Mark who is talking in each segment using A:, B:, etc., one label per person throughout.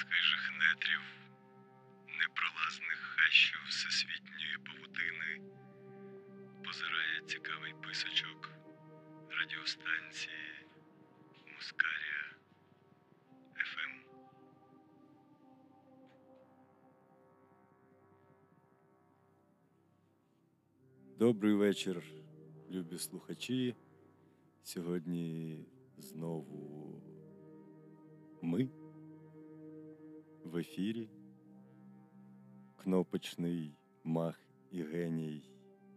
A: з хижих нетрів, непролазних хащів всесвітньої павутини, позирає цікавий писочок радіостанції Мускарія Ем. ФМ.
B: Добрий вечір, любі слухачі. Сьогодні знову ми в ефірі. Кнопочний мах і геній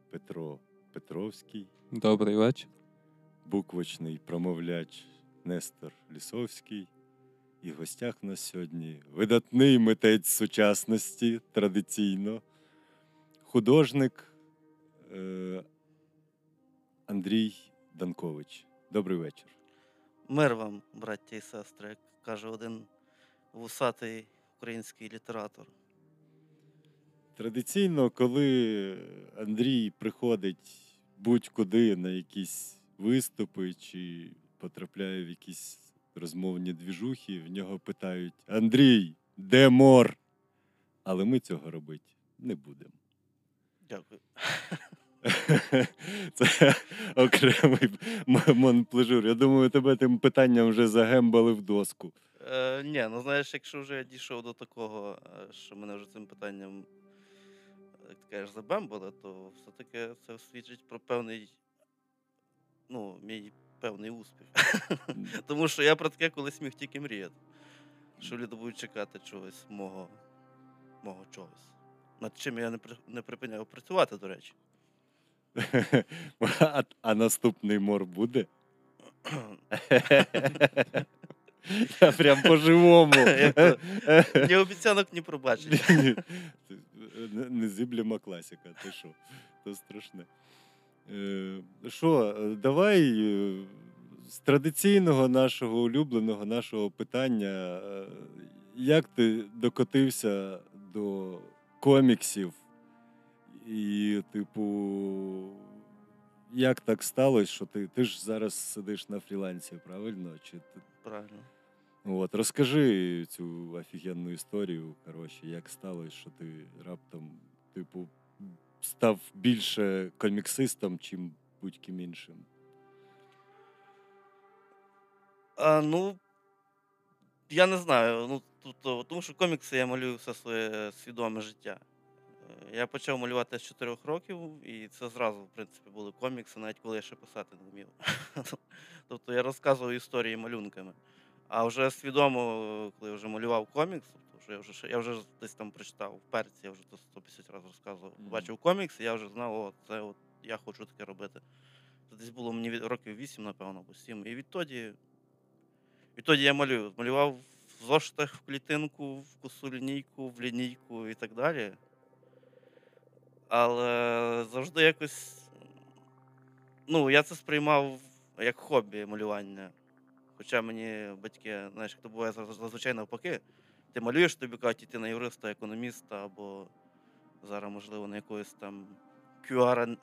B: Петро Петровський,
C: Добрий вечір.
B: буквочний промовляч Нестор Лісовський. І в гостях у нас сьогодні видатний митець сучасності традиційно, художник е, Андрій Данкович. Добрий вечір.
D: Мир вам, браття і сестри, як каже один вусатий український літератор.
B: Традиційно, коли Андрій приходить будь-куди на якісь виступи чи потрапляє в якісь розмовні двіжухи, в нього питають: Андрій, де мор? Але ми цього робити не будемо.
D: Дякую.
B: Це окремий монплежур. Я думаю, тебе тим питанням вже загембали в доску.
D: Е, ні, ну знаєш, якщо вже я дійшов до такого, е, що мене вже цим питанням, як ти кажеш, забембали, то все-таки це свідчить про певний, ну, мій певний успіх. Тому що я про таке колись міг тільки мріяти. Що люди будуть чекати чогось мого, мого чогось. Над чим я не, при- не припиняв працювати, до речі.
B: А, а наступний мор буде? Я прям по-живому.
D: Як? Ні обіцянок. Ні,
B: не- Незиблема класика, ти що? То страшне. Що, е, давай е, з традиційного нашого улюбленого нашого питання. е, Як ти докотився до коміксів? І, типу, як так сталося, що ти, ти ж зараз сидиш на фрілансі, правильно? Чи
D: Правильно.
B: От, розкажи цю офігенну історію, коротше, як сталося, що ти раптом, типу, став більше коміксистом, чим будь-ким іншим.
D: А, ну, я не знаю. Ну, тобто, тому що комікси я малюю все своє свідоме життя. Е, Я почав малювати з 4 років, і це зразу, в принципі, були комікси, навіть коли я ще писати не вмів. тобто я розказував історії малюнками. А вже свідомо, коли я вже малював комікс, тобто що я вже я вже десь там прочитав в перці, я вже то 150 разів розказував.
B: Мгм.
D: Бачив комікс, і я вже знав, о, це от я хочу таке робити. Це десь було мені років 8, напевно, або 7. І відтоді, відтоді я малюю. Малював в зошитах в клітинку, в косу лінійку, в лінійку і так далі. Але завжди якось. Ну, я це сприймав як хобі малювання. Хоча мені батьки, знаєш, як то буває зазвичай навпаки. Ти малюєш, тобі кажуть іти на юриста, економіста або зараз, можливо, на якогось там QR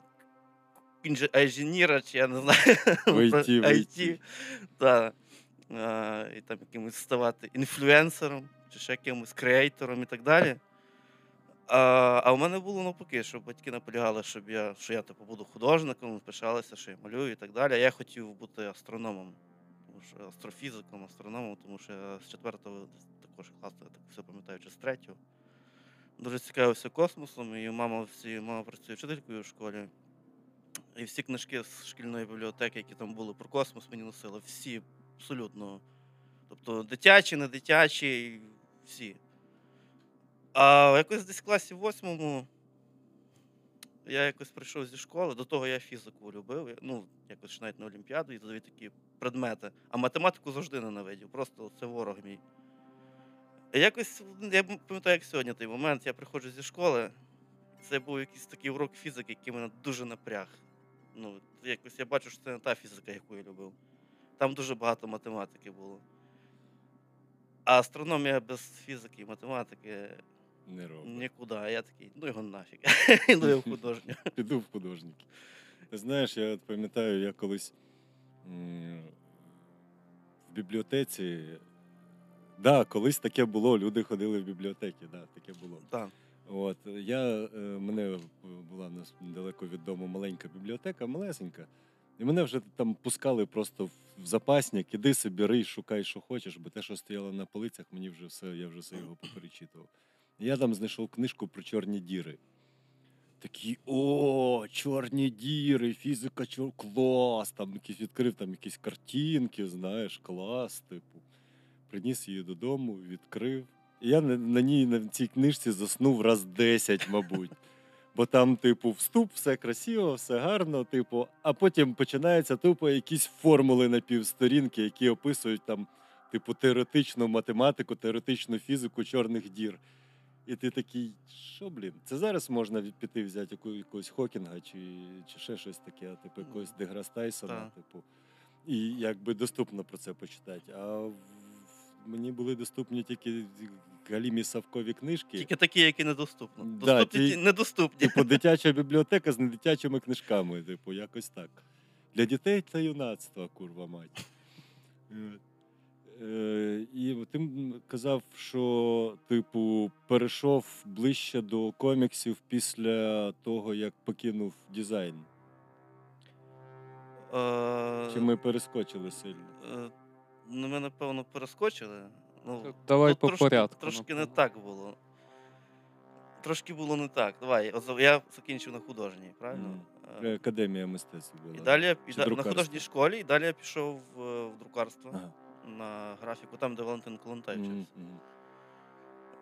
D: інженіра, чи я не знаю.
B: IT, в
D: IT. Так. А, І там якимось ставати інфлюенсером, чи ще якимось креатором і так далі. А, а у мене було навпаки, що батьки наполягали, щоб я, що я типу, буду художником, пишалися, що я малюю і так далі. А я хотів бути астрономом, тому астрофізиком, астрономом, тому що я з четвертого також класу, я так все пам'ятаю, чи з третього. Дуже цікавився космосом, і мама всі мама працює вчителькою в школі. І всі книжки з шкільної бібліотеки, які там були про космос, мені носили. Всі абсолютно. Тобто дитячі, не дитячі, всі. А якось десь в класі восьмому я якось прийшов зі школи. До того я фізику любив. Ну, якось ж навіть на Олімпіаду і задаві такі предмети. А математику завжди ненавидів. Просто це ворог мій. Якось, я пам'ятаю, як сьогодні той момент, я приходжу зі школи. Це був якийсь такий урок фізики, який мене дуже напряг. Ну, якось я бачу, що це не та фізика, яку я любив. Там дуже багато математики було. А астрономія без фізики і математики
B: Не робить.
D: нікуди. А я такий, ну його нафіг. Іду я в художню.
B: Піду в художники. Знаєш, я от пам'ятаю, я колись в бібліотеці Да, колись таке було, люди ходили в бібліотеки, да, таке було.
D: Так.
B: От я е, мене була недалеко від дому маленька бібліотека, малесенька. І мене вже там пускали просто в запасник, іди собі, рий, шукай, що хочеш, бо те, що стояло на полицях, мені вже все, я вже все його поперечитував. Я там знайшов книжку про чорні діри. Такий, о, чорні діри, фізика, чор... клас. Там якийсь відкрив там якісь картинки, знаєш, клас, типу. Приніс її додому, відкрив. І я на, на ній на цій книжці заснув раз 10, мабуть. Бо там, типу, вступ, все красиво, все гарно, типу, а потім починається тупо якісь формули на півсторінки, які описують там, типу, теоретичну математику, теоретичну фізику чорних дір. І ти такий, що, блін, це зараз можна піти взяти якогось Хокінга чи, чи ще щось таке, типу, якогось Деграс Тайсона, типу, і якби доступно про це почитати. А в- мені були доступні тільки галімі савкові книжки.
D: Тільки такі, які недоступні.
B: Да,
D: Доступні,
B: ті-
D: ті недоступні.
B: Типу, дитяча бібліотека з недитячими книжками, типу, якось так. Для дітей та юнацтва, курва мать. Е, і ти казав, що, типу, перейшов ближче до коміксів після того, як покинув дизайн.
D: Е,
B: Чи ми перескочили сильно?
D: е, Ну, ми, напевно, перескочили. Ну,
C: Давай по
D: трошки,
C: порядку.
D: Трошки не так було. Трошки було не так. Давай, я закінчив на художній, правильно?
B: Академія мистецтв була.
D: І далі я і на художній школі, і далі я пішов в, в друкарство
B: Ага.
D: На графіку, там, де Валентин Колонтай вчився.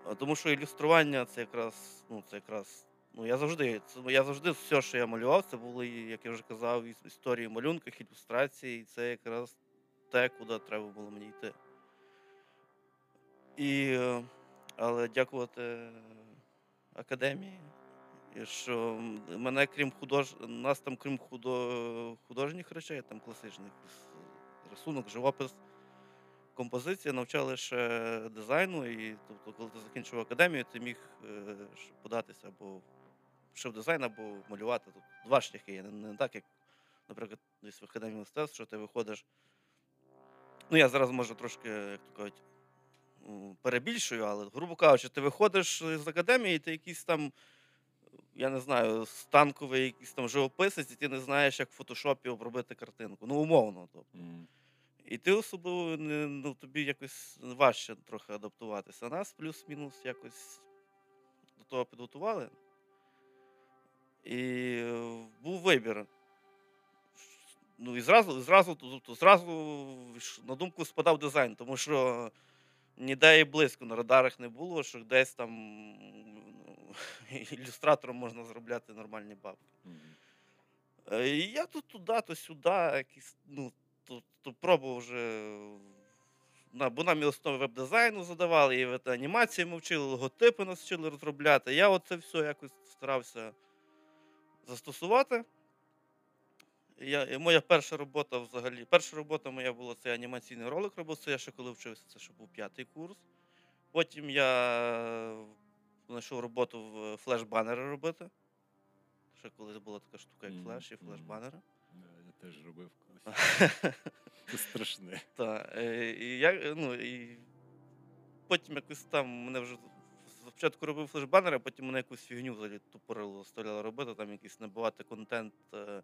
D: А Тому що ілюстрування це якраз, ну, це якраз. Ну, я завжди, це, я завжди все, що я малював, це були, як я вже казав, історії в малюнках, ілюстрації, і це якраз те, куди треба було мені йти. І, але дякувати академії, і що мене крім худож... нас там, крім худо... художніх речей, там класичних рисунок, живопис, композиція навчали ще дизайну. І тобто, коли ти закінчив академію, ти міг е, податися або ще в дизайн, або малювати. Тут два шляхи є. Не, так, як, наприклад, десь в академії мистецтв, що ти виходиш. Ну, я зараз може трошки, як то кажуть, перебільшую, але, грубо кажучи, ти виходиш з академії, і ти якийсь там, я не знаю, станковий якийсь там живописець, і ти не знаєш, як в фотошопі обробити картинку. Ну, умовно. Тобто.
B: Мгм.
D: І ти особливо не, ну, тобі якось важче трохи адаптуватися. А нас плюс-мінус якось до того підготували. І е, був вибір. Ну і зразу, зразу, тобто, зразу на думку спадав дизайн, тому що ніде і близько на радарах не було, що десь там ну, ілюстратором можна заробляти нормальні бабки. Е, І я то туди, то сюди, якісь, ну, то пробував вже. На, бо нам і основи веб-дизайну задавали, і от анімації ми вчили, логотипи нас вчили розробляти. Я оце все якось старався застосувати. Я, і моя перша робота взагалі, перша робота моя була це анімаційний ролик робив, це я ще коли вчився, це ще був п'ятий курс. Потім я знайшов роботу в флеш-банери робити. Ще колись була така штука, як флеш і флеш-банери.
B: Я теж робив. Це страшне.
D: Так, е, і я, е, ну, і потім якось там мене вже спочатку робив флеш-банери, а потім мене якусь фігню взагалі тупорило заставляло робити, там якийсь набивати контент е,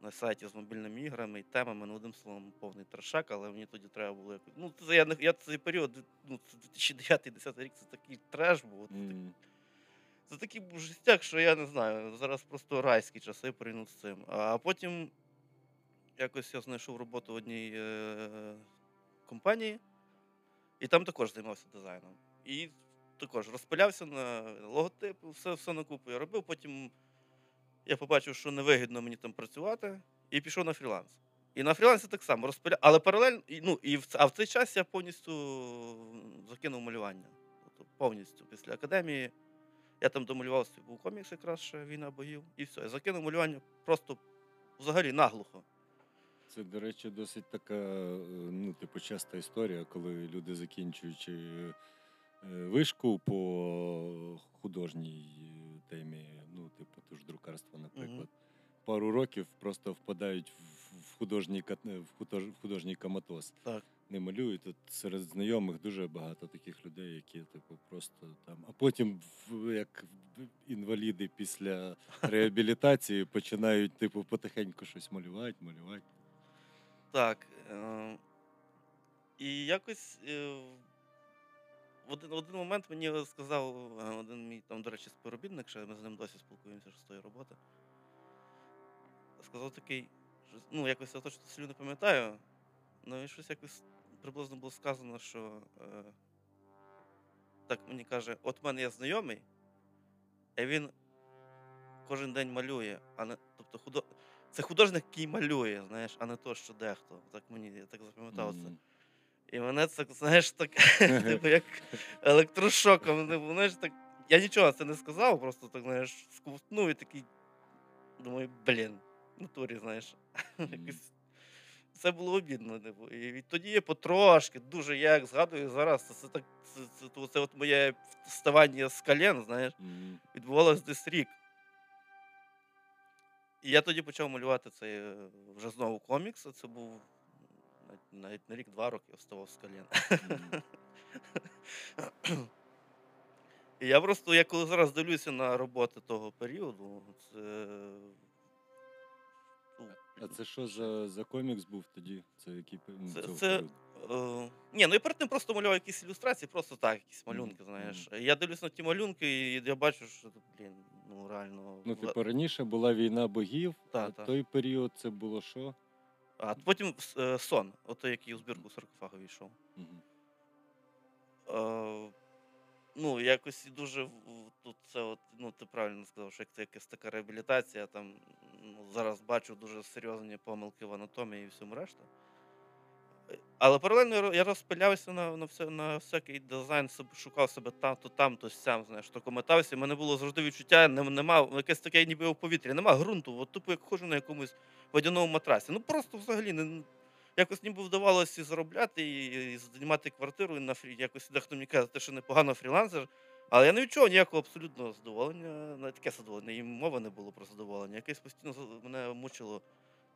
D: на сайті з мобільними іграми і темами, ну, одним словом, повний трешак, але мені тоді треба було якось. Ну, це я, я цей період, ну, це 2009-2010 рік, це такий треш був. Це, так- це такий був жестяк, що я не знаю, зараз просто райські часи порівняно з цим. А потім якось я знайшов роботу в одній е, компанії, і там також займався дизайном. І також розпилявся на логотипи, все, все на купу я робив. Потім я побачив, що невигідно мені там працювати, і пішов на фріланс. І на фрілансі так само розпиляв. Але паралельно, ну, і в, а в цей час я повністю закинув малювання. Тобто повністю після академії. Я там домалював свій був комікс, якраз ще війна богів, і все. Я закинув малювання просто взагалі наглухо.
B: Це, до речі, досить така, е, ну, типу, часта історія, коли люди, закінчуючи е, вишку по художній темі, ну, типу, тож друкарства, наприклад, пару років просто впадають в, художній в худож- в художній коматоз.
D: Так.
B: Не малюють. Тут серед знайомих дуже багато таких людей, які типу просто там. А потім, як інваліди після реабілітації, починають, типу, потихеньку щось малювати, малювати.
D: Так. Е- і якось е- в один, в один момент мені сказав е, один мій там, до речі, співробітник, що ми з ним досі спілкуємося що з тої роботи. Сказав такий, що, ну, якось я точно слів не пам'ятаю, але щось якось приблизно було сказано, що е- так мені каже, от в мене є знайомий, і він кожен день малює, а не. Тобто худо... це художник, який малює, знаєш, а не то, що дехто. Так мені я так запам'ятав це. І мене це, знаєш, так, типу, як електрошоком. Типу, знаєш, так, я нічого це не сказав, просто так, знаєш, сковтнув і такий. Думаю, блін, в натурі, знаєш. Це було обідно. Типу. І відтоді я потрошки, дуже я як згадую зараз, це, це так, це, це, це, це от моє вставання з колен, знаєш,
B: М.
D: відбувалося десь рік. І я тоді почав малювати цей е, вже знову комікс. Це був навіть, на рік-два роки я вставав з колін. І я просто, я коли зараз дивлюся на роботи того періоду, це. ну,
B: А це що за, за комікс був тоді? Це який ну,
D: Це- це- Е, ні, ну я перед тим просто малював якісь ілюстрації, просто так, якісь малюнки, знаєш. Я дивлюсь на ті малюнки, і я бачу, що, блін, ну реально.
B: Ну, типу, раніше була війна богів,
D: Та,
B: а
D: та.
B: той період це було що?
D: А потім е, сон, отой, який у збірку саркофагу йшов.
B: Мгм.
D: Е, ну, якось дуже тут це, от, ну, ти правильно сказав, що як це якась така реабілітація, там ну, зараз бачу дуже серйозні помилки в анатомії і всьому решта. Але паралельно я розпилявся на, на, все, на всякий дизайн, шукав себе там, то там, то сям, знаєш, то кометався. У мене було завжди відчуття, не- нема, якесь таке ніби у повітрі, нема ґрунту, от тупо як ходжу на якомусь водяному матрасі. Ну просто взагалі не, якось ніби вдавалося і заробляти, і, і знімати квартиру, і на фрі, якось дехто мені каже, що непогано фрілансер. Але я не відчував ніякого абсолютно задоволення, навіть таке задоволення, і мови не було про задоволення. Якесь постійно мене мучило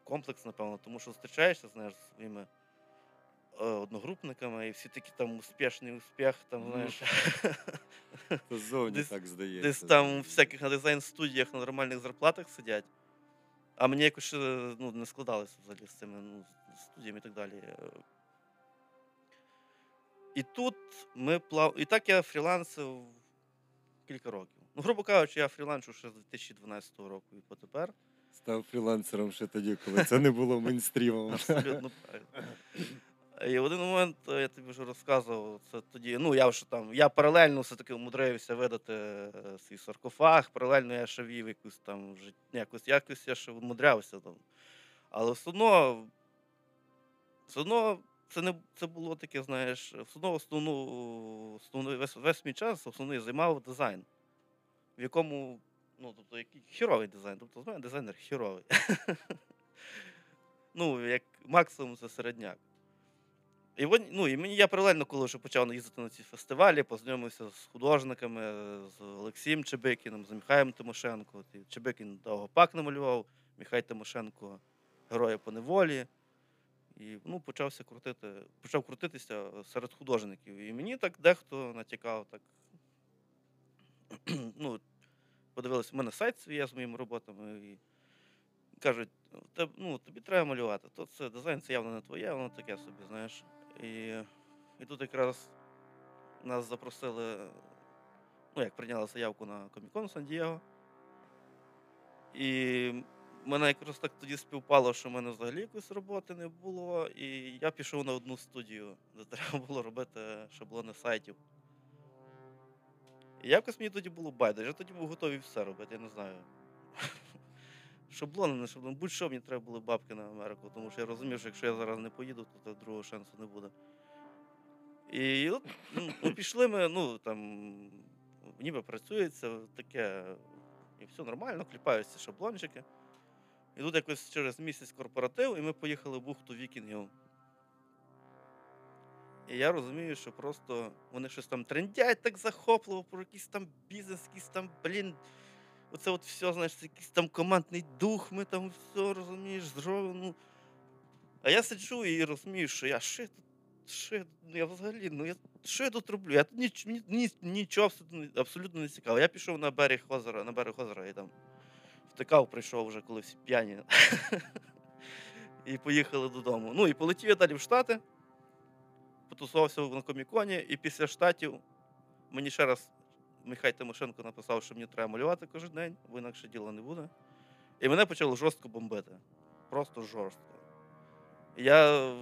D: комплекс, напевно, тому що зустрічаєшся, знаєш, зі своїми одногрупниками, і всі такі там успішний успіх, там,
B: Ну,
D: знаєш.
B: То ззовні
D: Десь-
B: так здається.
D: Десь там у всяких на дизайн-студіях на нормальних зарплатах сидять. А мені якось ще, ну, не складалося взагалі з цими ну, студіями і так далі. І тут ми плав. І так я фрілансив кілька років. Ну, грубо кажучи, я фріланшу ще з 2012 року і потепер.
B: Став фрілансером ще тоді, коли це не було мейнстрімом.
D: Абсолютно правильно. І в один момент е, я тобі вже розказував, це тоді. Ну, я вже там, я паралельно все-таки умудрився видати е, свій саркофаг, паралельно я ще вів якусь там жит- якось, якось я ще умудрявся там. Але все одно, все одно це не це було таке, знаєш, все одно основну, основний, весь, весь мій час основний займав дизайн, в якому, ну, тобто, який хіровий дизайн, тобто, знаєш, дизайнер хіровий. ну, як максимум це середняк. І, вон, ну, і мені я паралельно, коли вже почав їздити на ці фестивалі, познайомився з художниками, з Олексієм Чебикіним, з Михайлом Тимошенко. Чебикін довго пак намалював, Михайло Тимошенко героя по неволі. І ну, почався крутити, почав крутитися серед художників. І мені так дехто натякав, так. ну, подивилися, у мене сайт свій є з моїми роботами. І кажуть, ну, тобі треба малювати. То це дизайн, це явно не твоє, воно таке собі, знаєш. І, і тут якраз нас запросили, ну, як прийняли заявку на Комікон Сан-Дієго. І мене якраз так тоді співпало, що в мене взагалі якоїсь роботи не було. І я пішов на одну студію, де треба було робити шаблони сайтів. І якось мені тоді було байдуже. Я тоді був готовий все робити, я не знаю. Шаблони, не шаблони, будь-що мені треба були бабки на Америку, тому що я розумів, що якщо я зараз не поїду, то, другого шансу не буде. І от ну, пішли ми, ну там ніби працюється таке, і все нормально, кліпаються шаблончики. І тут якось через місяць корпоратив, і ми поїхали в бухту вікінгів. І я розумію, що просто вони щось там трендять так захопливо про якийсь там бізнес, якийсь там, блін. Оце от все, знаєш, якийсь там командний дух, ми там все розумієш, зробимо. Ну, А я сиджу і розумію, що я я тут, я, ну, я взагалі, ну я що тут роблю? Я тут ніч, ні, ні, нічого абсолютно не цікаво. Я пішов на берег озера, на берег озера і там втикав, прийшов вже, коли всі п'яні. і поїхали додому. Ну і полетів я далі в Штати, потусувався на коміконі, і після штатів мені ще раз Михай Тимошенко написав, що мені треба малювати кожен день, бо інакше діла не буде. І мене почало жорстко бомбити. Просто жорстко. Я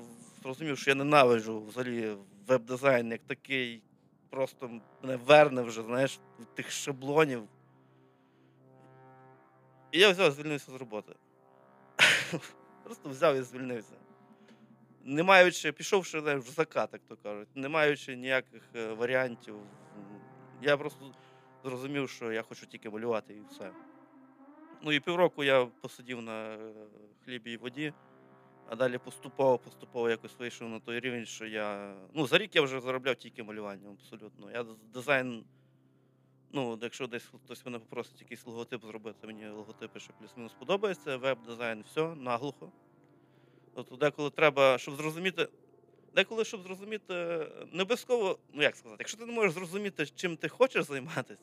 D: зрозумів, що я ненавиджу взагалі веб-дизайн як такий. Просто мене верне вже, знаєш, тих шаблонів. І я взяв, і звільнився з роботи. Просто взяв і звільнився. Не маючи, пішовши в закат, як то кажуть, не маючи ніяких е, варіантів. Я просто зрозумів, що я хочу тільки малювати і все. Ну і півроку я посидів на е, хлібі і воді, а далі поступово, поступово якось вийшов на той рівень, що я. Ну, за рік я вже заробляв тільки малюванням, абсолютно. Я дизайн. Ну, якщо десь хтось мене попросить якийсь логотип зробити, мені логотипи ще плюс-мінус подобається, веб-дизайн, все, наглухо. Тобто деколи треба, щоб зрозуміти. Деколи, щоб зрозуміти, не обов'язково, ну як сказати, якщо ти не можеш зрозуміти, чим ти хочеш займатися,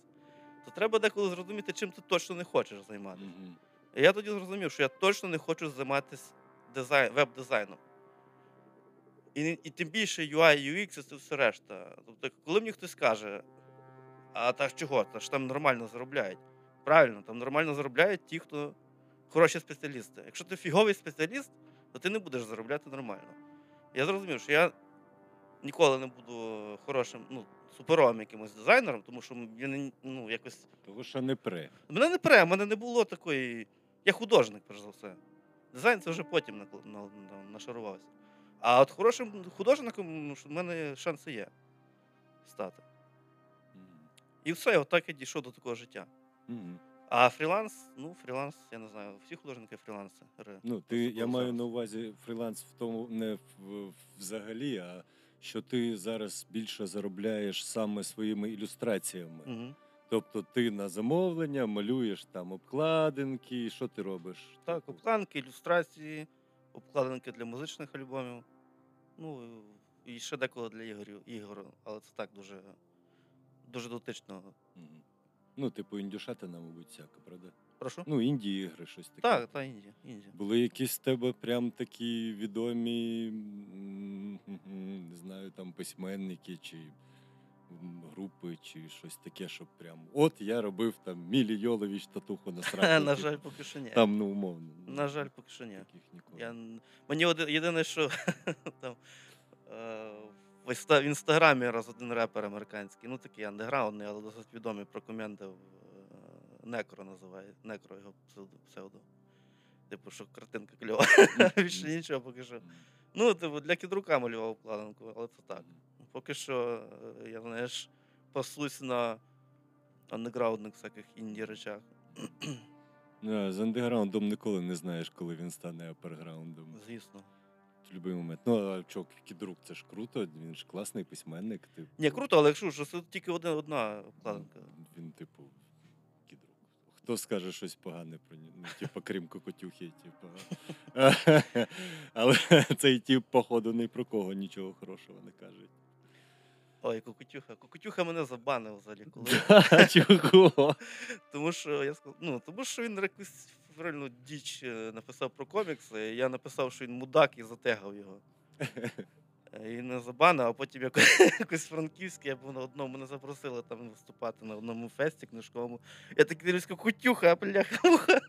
D: то треба деколи зрозуміти, чим ти точно не хочеш займатися.
B: Мгм.
D: І я тоді зрозумів, що я точно не хочу займатися дизайн, веб-дизайном. І, і тим більше UI, UX і це все решта. Тобто, коли мені хтось каже, а та чого, та ж там нормально заробляють. Правильно, там нормально заробляють ті, хто хороші спеціалісти. Якщо ти фіговий спеціаліст, то ти не будеш заробляти нормально. Я зрозумів, що я ніколи не буду хорошим, ну, суперовим якимось дизайнером, тому що я не, ну, якось
B: Того, що не пре.
D: Мене не пре, мене не було такої. Я художник, перш за все. Дизайн це вже потім нашарувався. А от хорошим художником ну, в мене шанси є стати. І все, отак я дійшов до такого життя. А фріланс, ну, фріланс, я не знаю, всі художники фрілансери.
B: Ну, ти, я маю на увазі фріланс в тому не в, взагалі, а що ти зараз більше заробляєш саме своїми ілюстраціями.
D: Угу.
B: Тобто ти на замовлення малюєш там обкладинки, що ти робиш?
D: Так,
B: Типу,
D: обкладинки, ілюстрації, обкладинки для музичних альбомів. Ну, і ще деколи для ігорів, ігор, але це так дуже, дуже дотично.
B: мгм. Ну, типу, індюшатина, мабуть, всяка, правда?
D: Прошу?
B: Ну, інді ігри, щось таке.
D: Так, та Індія. Індія.
B: Були якісь в тебе прям такі відомі, не знаю, там письменники чи групи, чи щось таке, щоб прям. От я робив там Мілі Йолович татуху на сраку.
D: На жаль, поки що ні.
B: Там, ну, умовно. ну,
D: На жаль, поки що ні.
B: Таких ніколи.
D: Я... Мені єдине, що там е, в інстаграмі раз один репер американський, ну такий андеграундний, але досить відомий прокоментив. Некро називає. Некро його псевдо. псевдо. Типу, що картинка кльова. Більше нічого поки що. Ну, типу, для кідрука малював обкладинку, але це так. Поки що, е, я знаєш, пасусь на андеграундних всяких інді речах.
B: Ну, з андеграундом ніколи не знаєш, коли він стане аперграундом.
D: Звісно.
B: В будь-який момент. Ну, а чок, кідрук, це ж круто, він ж класний письменник. Ти...
D: Ні, круто, але якщо ж це тільки одна, одна обкладинка.
B: Він, типу, кідрук. Хто скаже щось погане про нього? Ну, типу, крім кокотюхи, типу. Але цей тип, походу, ні про кого нічого хорошого не каже.
D: Ой, Кокотюха. Кокотюха мене забанив взагалі, коли.
B: Чого?
D: Тому що я сказав, ну, тому що він якусь реально діч е, написав про комікси. Я написав, що він мудак і затегав його. Е, І не забанив, а потім якось, франківське, я був на одному, мене запросили там виступати на одному фесті книжковому. Я такий дивлюсь, кокотюха, бляха-муха.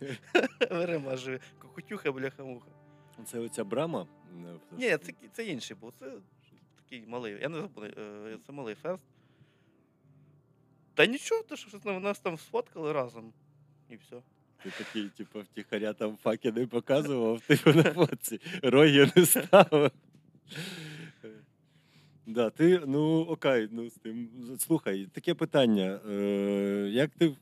D: Верема живе. Кокотюха, бляха-муха.
B: Це оця брама?
D: Ні, це, це інший був. Це такий малий. Я не забув. е, Це малий фест. Та нічого, то що нас там сфоткали разом. І все.
B: Ти такий, типу, втіхаря там факи не показував, типу на фоці. Роги не ставив. Да, ти, ну окей, ну з тим. Слухай, таке питання. Е, як ти,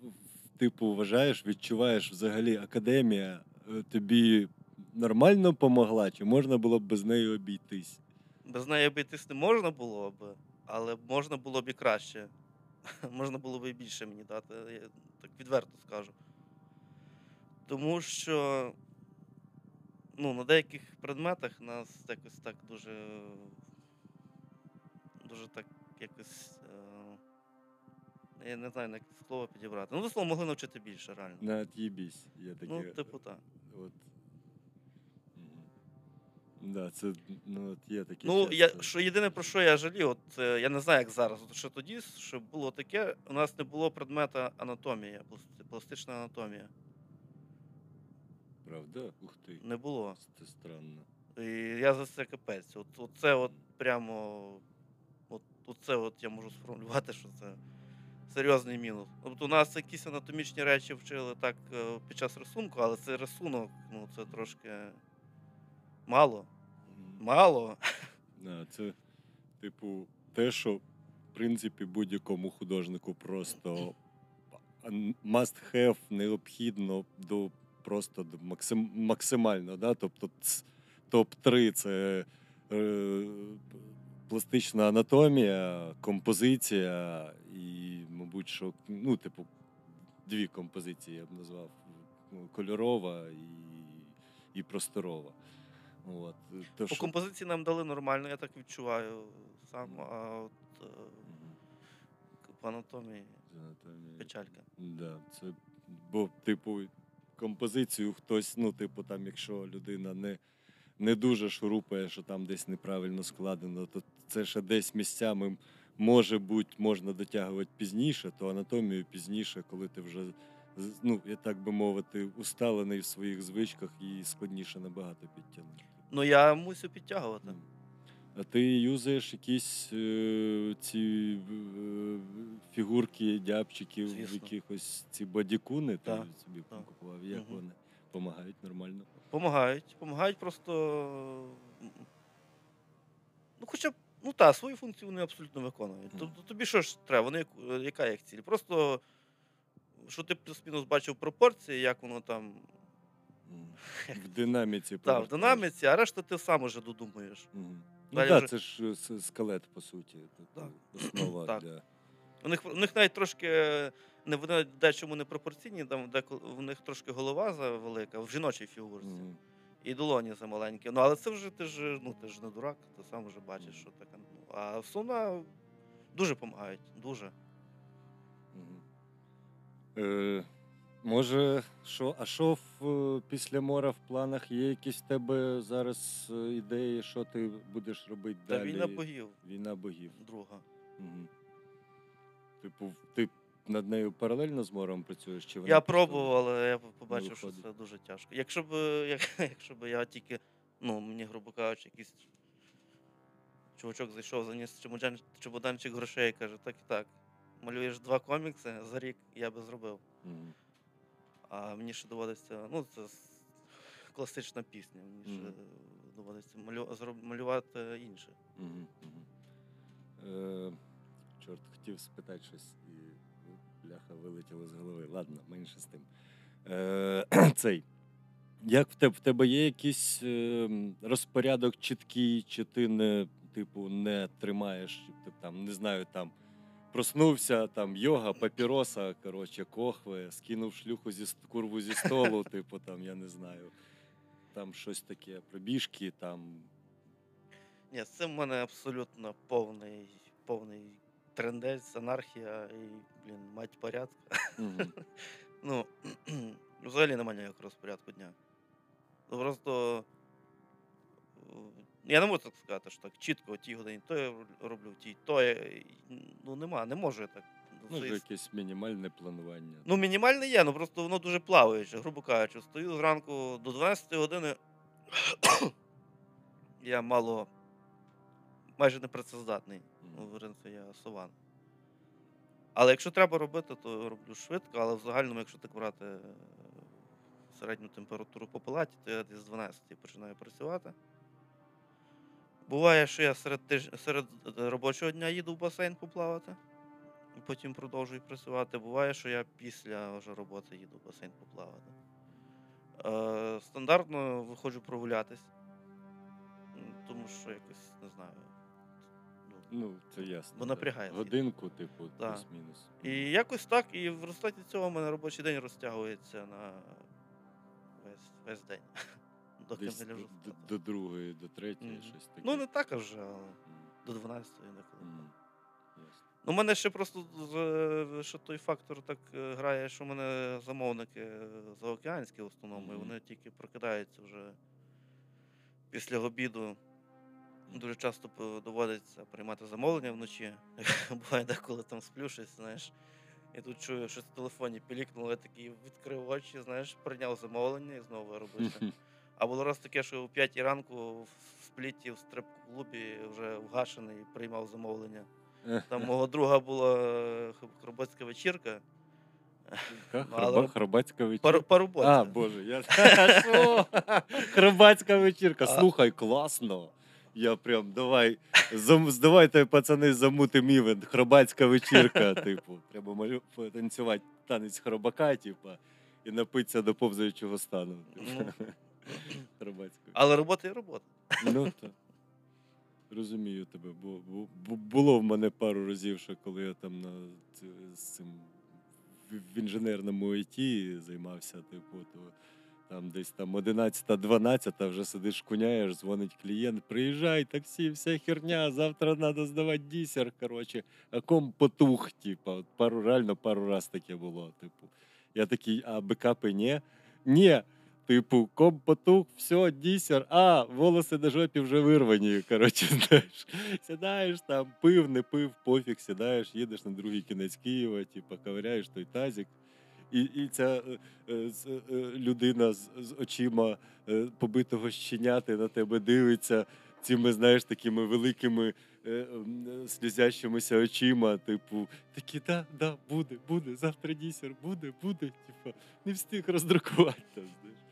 B: типу, вважаєш, відчуваєш взагалі академія е, тобі нормально помогла, чи можна було б без неї обійтись?
D: Без неї обійтись не можна було б, але можна було б і краще. можна було б і більше мені дати, я так відверто скажу. Тому що ну, на деяких предметах нас якось так дуже. Дуже так якось. Е, я не знаю, як слово підібрати. Ну, до слова, могли навчити більше, реально.
B: На от'їбісь. Є таке.
D: Ну, типу, так.
B: От. Да, це ну, от є таке.
D: Ну, я, що єдине про що я жалію, от е, я не знаю, як зараз. От що тоді, що було таке, у нас не було предмета анатомія, пластична анатомія.
B: Правда? Ух ти.
D: Не було.
B: Це странно.
D: І я за це капець. От, от це от прямо. От, от це от я можу сформулювати, що це серйозний мінус. Тобто у нас якісь анатомічні речі вчили так е, під час рисунку, але цей рисунок, ну це трошки мало. Мало.
B: Це, типу, те, що, в принципі, будь-якому художнику просто must have необхідно до просто до максим, максимально. Да? Тобто топ-3 це е, пластична анатомія, композиція і, мабуть, що, ну, типу, дві композиції я б назвав: кольорова і, і просторова. От, то,
D: По
B: що-
D: композиції нам дали нормально, я так відчуваю сам, а от е, по анатомії печалька.
B: Да, це, бо, типу, композицію хтось, ну, типу, там, якщо людина не, не дуже шурупає, що там десь неправильно складено, то це ще десь місцями може бути, можна дотягувати пізніше, то анатомію пізніше, коли ти вже, ну, я так би мовити, усталений в своїх звичках і складніше набагато підтягнути.
D: Ну я мусю підтягувати.
B: А ти юзаєш якісь е, ці е, фігурки дябчиків,
D: Звісно.
B: якихось ці бодікуни ти
D: Так,
B: собі
D: так.
B: купував. Як
D: Мгм.
B: вони? Помагають нормально.
D: Помагають. Помагають просто. м, Ну, хоча б, ну так, свою функцію вони абсолютно виконують.
B: Мгм.
D: Тобто тобі що ж треба? Вони, як- яка їх ціль? Просто, що ти плюс-мінус бачив пропорції, як воно там.
B: В динаміці.
D: Так, в динаміці, а решта ти сам уже додумуєш.
B: Мгм. Ну
D: Далі
B: так,
D: вже-
B: це ж е, с- скелет, по суті.
D: Так.
B: Основа
D: Так.
B: для.
D: У них, у них навіть трошки не вони дечому не пропорційні, там деколи у них трошки голова завелика в жіночій фігурці.
B: Мгм.
D: І долоні замаленькі. Ну, але це вже ти ж, ну, ти ж не дурак, ти сам вже бачиш, що таке. Ну, а сумна дуже допомагають. Дуже.
B: Мгм. Е, може, що, а що в, е, після мора в планах? Є якісь в тебе зараз е, ідеї, що ти будеш робити
D: Та
B: далі?
D: війна богів,
B: Війна богів.
D: друга.
B: Угу. Типу, ти над нею паралельно з мором працюєш? Чи вона
D: Я пробував, але я побачив, що
B: виходить?
D: це дуже тяжко. Якщо б, як, якщо б я тільки, ну, мені, грубо кажучи, якийсь чувачок зайшов, заніс чемодан, чемоданчик грошей і каже, так і так. Малюєш два комікси за рік, я би зробив.
B: Мгм.
D: А мені ще доводиться, ну, це класична пісня. Мені ще
B: Мгм.
D: доводиться малю, малювати інше.
B: Мгм, мгм. Е, чорт, хотів спитати щось і ну, бляха вилетіло з голови. Ладно, менше з тим. Е, цей. Як в тебе в тебе є якийсь е, розпорядок чіткий, чи ти не, типу, не тримаєш, ти там, не знаю, там проснувся, там йога, папіроса, коротше, кохви, скинув шлюху зі курву зі столу, типу, там, я не знаю. Там щось таке, пробіжки, там
D: Ні, з цим в мене абсолютно повний, повний трендець, анархія і, блін, мать порядка. Ну, взагалі немає ніякого розпорядку дня. Просто е, я не можу так сказати, що так чітко о тій годині то я роблю, в тій, то я. Ну, нема, не можу я так.
B: Ну,
D: Це
B: вже якесь мінімальне планування.
D: Ну, мінімальне є, ну просто воно дуже плаваюче, грубо кажучи. Стою зранку до 12 години. я мало майже непрацездатний. Ну, в принципі, я сован. Але якщо треба робити, то роблю швидко, але в загальному, якщо так брати е, середню температуру по палаті, то я десь з 12 починаю працювати. Буває, що я серед, тиж... серед е, робочого дня їду в басейн поплавати, і потім продовжую працювати. Буває, що я після вже роботи їду в басейн поплавати. Е, стандартно виходжу прогулятись, тому що якось не знаю. ну,
B: Ну, це ясно.
D: Бо напрягає.
B: Годинку, типу,
D: Да.
B: плюс-мінус.
D: І якось так, і в результаті цього в мене робочий день розтягується на весь, весь день. доки
B: Десь
D: не ляжу
B: до,
D: спати.
B: до другої, до третьої,
D: Мгм.
B: щось таке.
D: Ну, не так аж, але до 12-ї деколи.
B: м, ясно.
D: Ну, у мене ще просто що той фактор так е, грає, що в мене замовники е, заокеанські в основному, і вони тільки прокидаються вже після обіду. Дуже часто доводиться приймати замовлення вночі. Буває деколи там сплю щось, знаєш. І тут чую, щось в телефоні пілікнуло, я такий відкрив очі, знаєш, прийняв замовлення і знову робився. А було раз таке, що о 5 ранку в спліті в стрип-клубі вже вгашений приймав замовлення. Там мого друга була е, х- хробоцька вечірка. Ну,
B: Хроба- Хробацька вечірка?
D: роботі.
B: А, Боже, я? Хробацька вечірка. Слухай, класно. Я прям давай, зам, давайте, пацани, замутим івент. Хробацька вечірка, типу. Треба малю потанцювати танець хробака, типу, і напитися до повзаючого стану.
D: Ну.
B: Хробацька.
D: Але робота і робота.
B: Ну так. Розумію тебе, бо, бо, було в мене пару разів, що коли я там на з цим в, в інженерному ІТ займався, типу, то там десь там 11-12 вже сидиш, куняєш, дзвонить клієнт, приїжджай, таксі, вся херня, завтра треба здавати дісер. Коротше, а ком потух, типу, пару реально пару раз таке було. Типу. Я такий, а бекапи ні? Ні. Типу, комп потух, все, дісер, а, волоси на жопі вже вирвані. Коротше, знаєш, сідаєш там, пив, не пив, пофіг, сідаєш, їдеш на другий кінець Києва, типу, ковиряєш той тазик. І, і ця е, е, е, людина з, з очима е, побитого щеняти на тебе дивиться цими, знаєш, такими великими е, сльозящимися очима, типу, такі, да, да, буде, буде, завтра дісер, буде, буде. Типу, не встиг роздрукувати знаєш.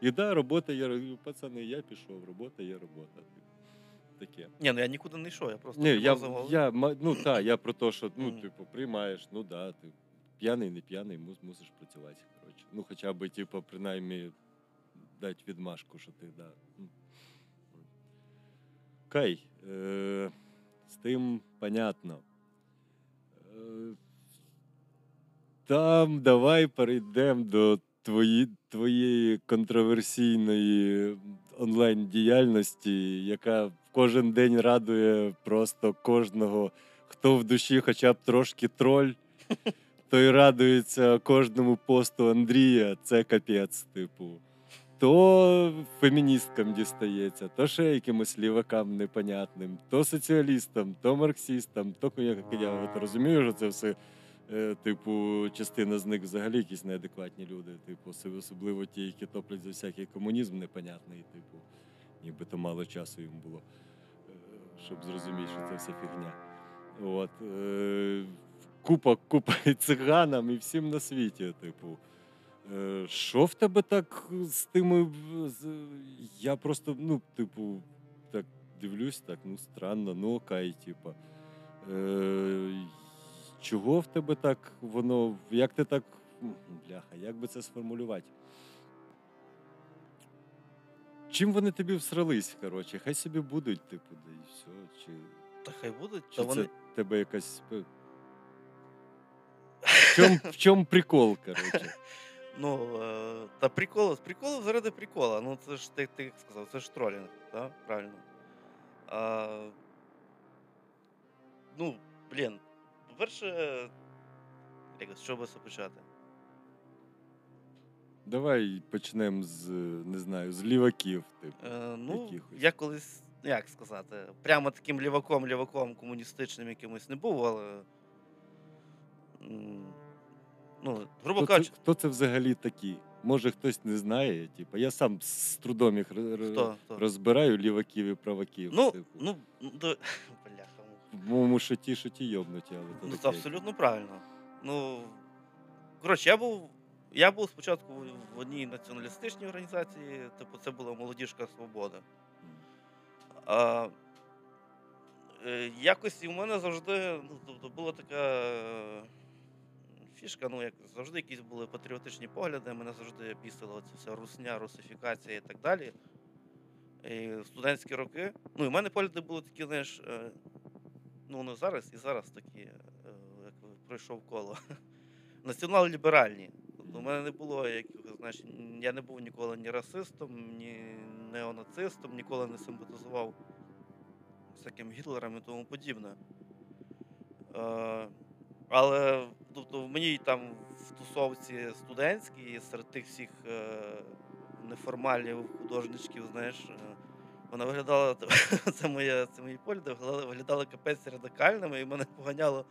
B: І да, робота є, пацани, я пішов, робота є робота. Таке.
D: Ні, ну я нікуди не йшов, я просто
B: Ні, я, я, ну так, я про те, що ну, типу, приймаєш, ну да, ти п'яний, не п'яний, мус, мусиш працювати. Коротше. Ну, хоча б, типу, принаймні дати відмашку, що ти, да. м. Кай, е, з тим понятно. Е, там давай перейдемо до твої, твоєї контроверсійної онлайн-діяльності, яка кожен день радує просто кожного, хто в душі хоча б трошки троль, той радується кожному посту Андрія. Це капець, типу. То феміністкам дістається, то ще якимось лівакам непонятним, то соціалістам, то марксистам, то як я от розумію, що це все, типу, частина з них взагалі якісь неадекватні люди. Типу, особливо ті, які топлять за всякий комунізм непонятний, типу, нібито мало часу їм було, е, щоб зрозуміти, що це все фігня. От, е, купа, купа і циганам і всім на світі, типу. Е, Що в тебе так з тими. Я просто, ну, типу, так дивлюсь, так, ну, странно, ну окей, типу. Чого в тебе так воно. Як ти так. Бляха, як би це сформулювати? Чим вони тобі всрались, коротше? Хай собі будуть, типу, да і все. Чи,
D: Та хай будуть,
B: чи
D: та
B: це
D: вони.
B: тебе якась. В чому, в чому прикол, коротше?
D: Ну, е, та прикол, прикол заради прикола. Ну, це ж ти, ти сказав, це ж тролінг, так? Правильно. А, ну, блін, по-перше, якось, що би це почати?
B: Давай почнемо з, не знаю, з ліваків, типу.
D: Е, ну,
B: якихось.
D: я колись, як сказати, прямо таким ліваком, ліваком комуністичним якимось не був, але. Ну, грубо кажучи,
B: хто це взагалі такі? Може, хтось не знає. Типу, я сам з трудом їх
D: хто? хто?
B: розбираю ліваків і праваків.
D: Ну,
B: типу.
D: ну, ну, до... бляха.
B: В моєму шоті шоті йобнуті, але то
D: Ну, це
B: таке.
D: абсолютно правильно. Ну, коротше, я був. Я був спочатку в одній націоналістичній організації, типу, це була молодіжка Свобода. А, е, якось і в мене завжди ну, тобто була така е, фішка, ну, як завжди якісь були патріотичні погляди, мене завжди бісила оця вся русня, русифікація і так далі. І в студентські роки. Ну, і в мене погляди були такі, знаєш, е, ну, вони зараз і зараз такі, е, як пройшов коло. Націонал-ліберальні. Тобто, у мене не було якихось, знаєш, я не був ніколи ні расистом, ні неонацистом, ніколи не симпатизував всяким Гітлерам і тому подібне. Е, але тобто, в мені там в тусовці студентській, серед тих всіх е, неформальних художничків, знаєш, е, вона виглядала, це, моє, це мої погляди, виглядали капець радикальними, і мене поганяло.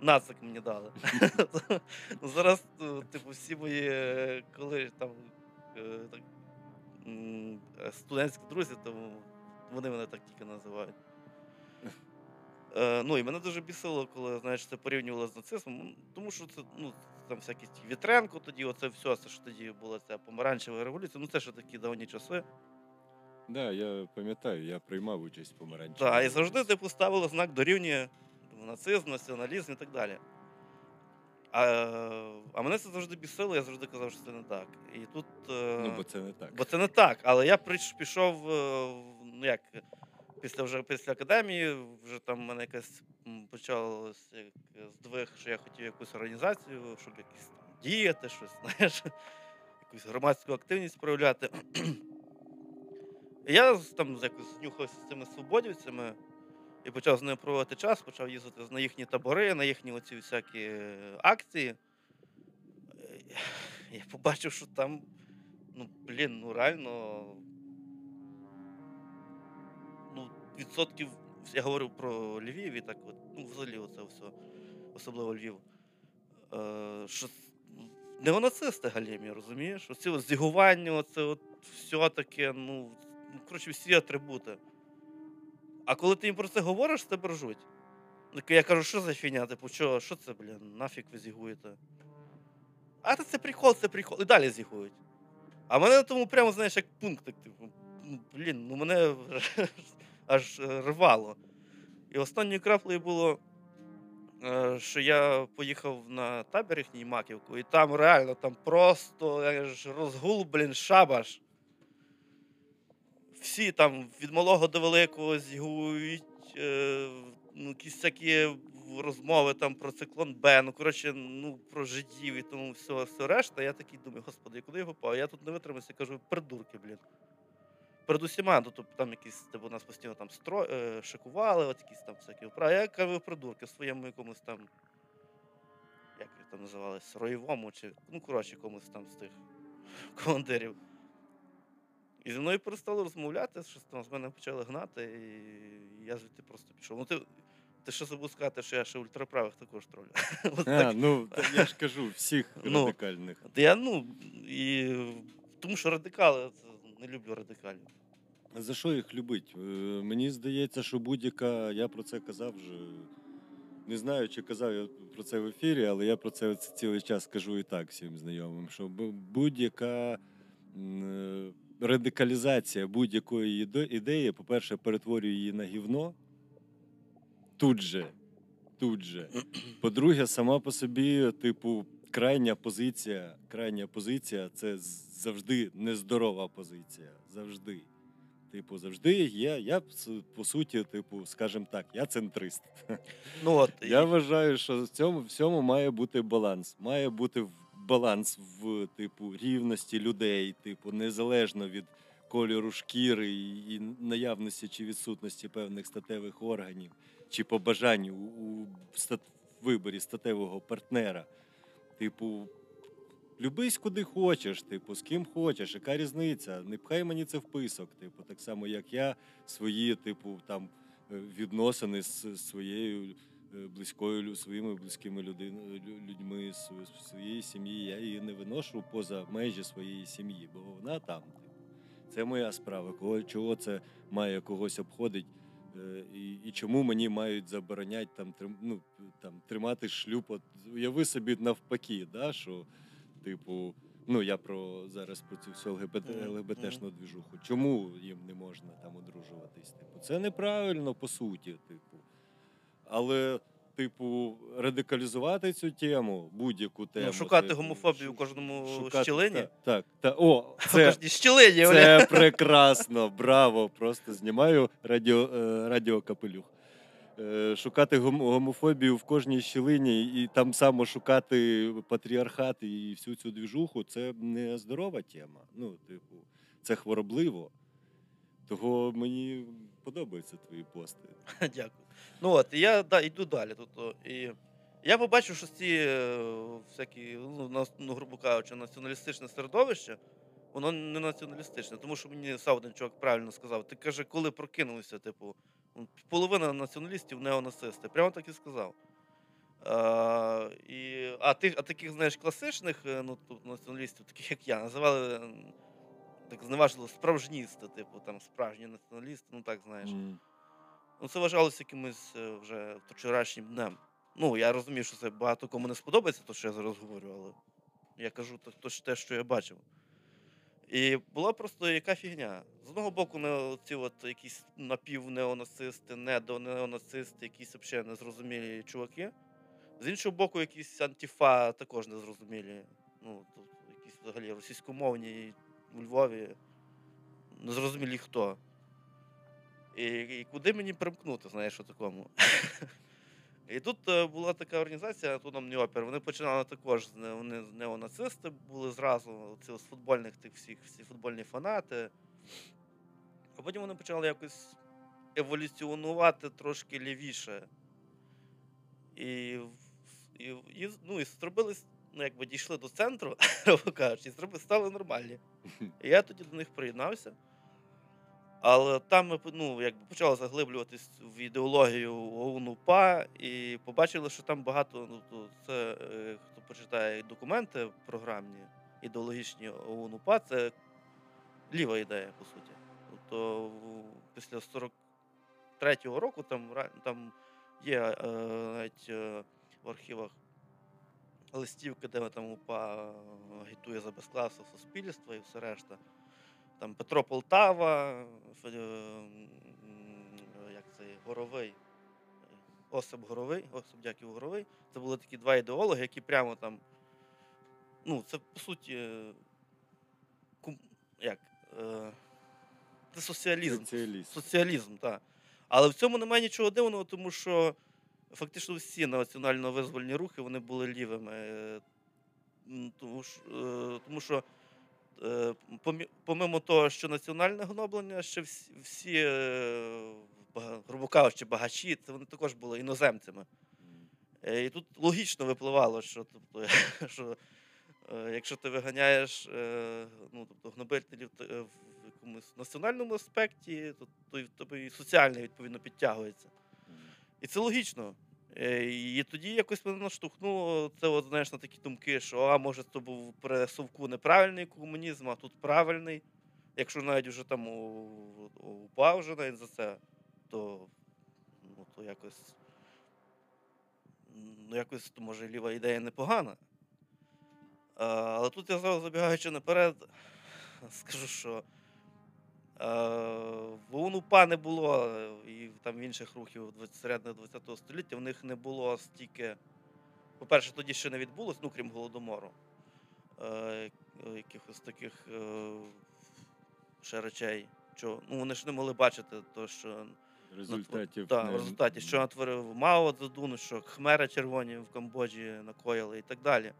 D: Нацик мені дали. Зараз, ну, типу, всі мої е, коли там е, е, студентські друзі, тому вони мене так тільки називають. Е, ну, і мене дуже бісило, коли знаєш, це порівнювали з нацизмом. Тому що це ну, там всякі Вітренко тоді, оце все, це що тоді була ця помаранчева революція. Ну, це ще такі давні часи.
B: Да, я пам'ятаю, я приймав участь в помаранчевій.
D: Так, і завжди типу ставили знак дорівнює нацизм, націоналізм і так далі. А, а мене це завжди бісило, я завжди казав, що це не так. І тут. е,
B: Ну, бо це не так.
D: Бо це не так. Але я пішов, е, ну як, після вже після академії, вже там в мене якась м, почалося як здвиг, що я хотів якусь організацію, щоб якісь там діяти, щось, знаєш, якусь громадську активність проявляти. Я там якось знюхався з цими свободівцями і почав з ними проводити час, почав їздити на їхні табори, на їхні оці всякі е, акції. Я побачив, що там Ну, блін, ну реально. Ну, відсотків. Я говорю про Львів і так от, ну, взагалі оце все, особливо Львів. Е, що ну, неонацисти галімі, розумієш? Оці от зігування, оце от все таке, ну, ну, коротше, всі атрибути. А коли ти їм про це говориш, тебе ржуть. Я кажу, що за фігня? Типу, що, що це, блін, нафіг ви зігуєте? А це прикол, це прикол. І далі зігують. А мене на тому прямо, знаєш, як пунктик, типу, ну, блін, ну мене аж рвало. І останньою краплею було, е, що я поїхав на табір їхній Маківку, і там реально там просто розгул, блін, шабаш. Всі там від малого до великого зігують, е, ну, якісь всякі розмови там про циклон Б, ну коротше, ну про жидів і тому все, все решта. Я такий думаю, господи, куди я попав? Я тут не витримався, кажу, придурки, блін. Перед усіма, ну, тобто там якісь, типу, нас постійно там стро... е, шикували, от якісь там всякі вправи. Я кажу, придурки в своєму якомусь там, як там називалось, роєвому, чи, ну, коротше, якомусь там з тих командирів. І зі мною перестали розмовляти, щось там з мене почали гнати, і я звідти просто пішов. Ну, ти, ти ще забув сказати, що я ще ультраправих також тролю.
B: А,
D: так.
B: ну, я ж кажу, всіх
D: Ну,
B: радикальних.
D: Я, ну, і, тому що радикали, не люблю радикалів.
B: За що їх любить? Е, Мені здається, що будь-яка, я про це казав вже. Не знаю, чи казав я про це в ефірі, але я про це цілий час кажу і так всім знайомим, що будь-яка е, радикалізація будь-якої іде- ідеї, по-перше, перетворює її на гівно тут же. Тут же. По-друге, сама по собі, типу, крайня позиція, крайня позиція це завжди нездорова позиція. Завжди. Типу, завжди є. Я по суті, типу, скажімо так, я центрист.
D: Ну, от,
B: Я
D: і-
B: вважаю, що в цьому всьому має бути баланс. Має бути в- баланс в типу рівності людей, типу, незалежно від кольору шкіри і, наявності чи відсутності певних статевих органів, чи побажань у, стат, виборі статевого партнера. Типу, любись куди хочеш, типу, з ким хочеш, яка різниця? Не пхай мені це в писок. Типу, так само, як я свої, типу, там е, відносини з своєю близькою лю- своїми близькими людин, людьми своєї сім'ї. Я її не виношу поза межі своєї сім'ї, бо вона там. Типу. Це моя справа. Кого чого це має когось обходить? Е, І, і чому мені мають забороняти там трим, ну, там тримати шлюб? От уяви собі навпаки, да, що типу, ну я про зараз про цю всю ЛГБТ, ЛГБТшну двіжуху. Чому їм не можна там одружуватись? Типу, це неправильно по суті, типу. Але, типу, радикалізувати цю тему, будь-яку тему.
D: ну, шукати
B: типу,
D: гомофобію
B: шу-
D: в кожному
B: шукати-
D: щілині.
B: Так, так, та, о, це,
D: щілині.
B: це прекрасно, браво. Просто знімаю радіо, е, радіокапелюх. Е, Шукати гом- гомофобію в кожній щілині і там само шукати патріархат і всю цю двіжуху це не здорова тема. Ну, типу, це хворобливо. Того мені подобаються твої пости.
D: Дякую. Ну от, і я да, йду далі. Тобто, і я побачив, що ці е, всякі, ну, ну, грубо кажучи, націоналістичне середовище, воно не націоналістичне, тому що мені сам один чувак правильно сказав. Ти каже, коли прокинулися, типу, ну, половина націоналістів неонацисти. Прямо так і сказав. А, і, а, тих, а таких, знаєш, класичних е, ну, націоналістів, таких як я, називали так зневажливо справжністи, типу, там справжні націоналісти, ну так знаєш.
B: М.
D: Ну, це вважалося якимось е, вже вчорашнім днем. Ну, я розумію, що це багато кому не сподобається, то, що я зараз говорю, але я кажу то, то, те, що я бачив. І була просто яка фігня. З одного боку, не, ці от якісь напівнеонацисти, недонеонацисти, якісь взагалі незрозумілі чуваки. З іншого боку, якісь антифа також незрозумілі. Ну, тут якісь взагалі російськомовні у Львові. Незрозумілі хто. І, і куди мені примкнути, знаєш, у такому. І тут е, була така організація, Тунам Неопер. Вони починали також вони неонацисти були зразу ці з футбольних тих всіх, всі футбольні фанати. А потім вони почали якось еволюціонувати трошки лівіше. І, і, і, ну, і зробили, ну, якби дійшли до центру, кажучи, і стали нормальні. І я тоді до них приєднався. Але там ми ну, якби почали заглиблюватись в ідеологію ОУН-УПА і побачили, що там багато, ну, це е, хто почитає документи програмні, ідеологічні ОУН-УПА, це ліва ідея, по суті. Тобто після 43-го року там, там є е, навіть е, в архівах листівки, де там УПА агітує за безкласове суспільство і все решта. Там Петро Полтава, е, як це, Горовий, Осип Горовий, Осип Дяків Горовий. Це були такі два ідеологи, які прямо там. Ну, це по суті. е, Як? е, Це соціалізм.
B: Соціаліст.
D: Соціалізм, так. Але в цьому немає нічого дивного, тому що фактично всі національно-визвольні рухи вони були лівими. Е, Тому, е, що, е, помимо того, що національне гноблення, ще всі, е, грубо кажучи, багачі, це вони також були іноземцями. Е, І тут логічно випливало, що, тобто, що е, якщо ти виганяєш е, ну, тобто, гнобителів е, в якомусь національному аспекті, то, то й в тебе і соціальне відповідно підтягується. І це логічно. Е, І тоді якось мене наштовхнуло це, от, знаєш, на такі думки, що а може це був при совку неправильний комунізм, а тут правильний. Якщо навіть вже там упав вже навіть за це, то, ну, то якось. Ну, якось, то, може, ліва ідея непогана. А, але тут я зразу забігаючи наперед, скажу, що е, в ОУН-УПА не було, е, і там інших рухів 20 середини ХХ століття, в них не було стільки. По-перше, тоді ще не відбулось, ну крім Голодомору. Е, якихось таких е, ще речей. Що, ну, вони ж не могли бачити, то, що
B: Результатів.
D: так,
B: не-
D: в результаті, що натворив Мао Цзедун, що Хмера червоні в Камбоджі накоїли і так далі.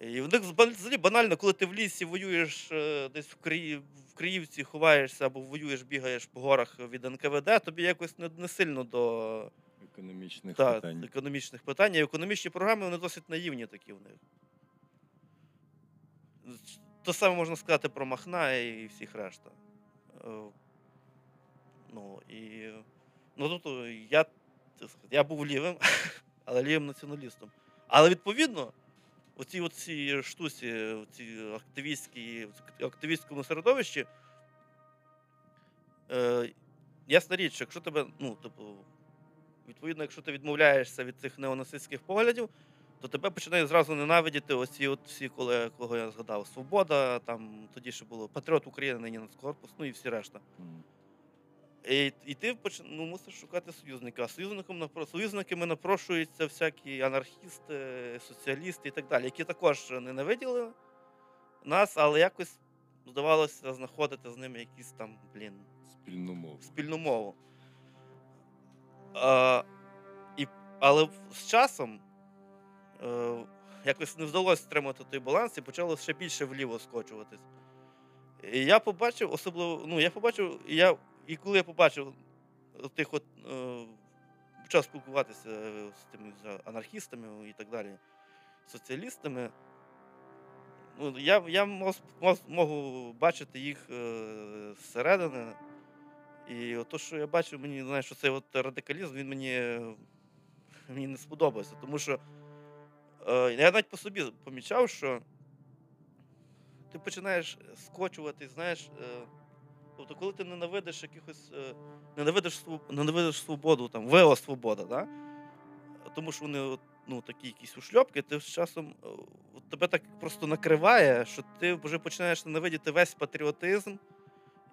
D: І в них взагалі банально, коли ти в лісі воюєш десь в, Криї, в Криївці, ховаєшся або воюєш, бігаєш по горах від НКВД, тобі якось не, не сильно до
B: економічних
D: та,
B: питань.
D: економічних питань. І економічні програми вони досить наївні такі в них. То саме можна сказати про Махна і всіх решта. Е, Ну, і, ну, тобто, я, я був лівим, але лівим націоналістом. Але відповідно, оці оці штусі, ці активістські, активістському середовищі, е, ясна річ, якщо тебе, ну, типу, відповідно, якщо ти відмовляєшся від цих неонацистських поглядів, то тебе починає зразу ненавидіти оці от всі, коли, кого я згадав, Свобода, там тоді ще було Патріот України, нині Нацкорпус, ну і всі решта. І, і ти поч- ну, мусиш шукати союзника. Союзником напро- союзниками напрошуються всякі анархісти, соціалісти і так далі, які також ненавиділи нас, але якось здавалося знаходити з ними якісь там, блін,
B: Спільну мову.
D: спільну мову. А, і, але з часом е, якось не вдалося стримати той баланс і почало ще більше вліво скочуватись. І я побачив, особливо, ну, я побачив, і я, і коли я побачив тих от, е, почав спілкуватися е, з тими анархістами і так далі, соціалістами, ну, я, я мог, мог, можу бачити їх е, зсередини. І от то, що я бачив, мені знаєш, що цей от радикалізм, він мені, мені не сподобався. Тому що е, я навіть по собі помічав, що ти починаєш скочувати, знаєш. Е, тобто, коли ти ненавидиш якихось, е, ненавидиш, ненавидиш свободу, там, ВО свобода, да? тому що вони ну, такі якісь ушльопки, ти з часом е, тебе так просто накриває, що ти вже починаєш ненавидіти весь патріотизм.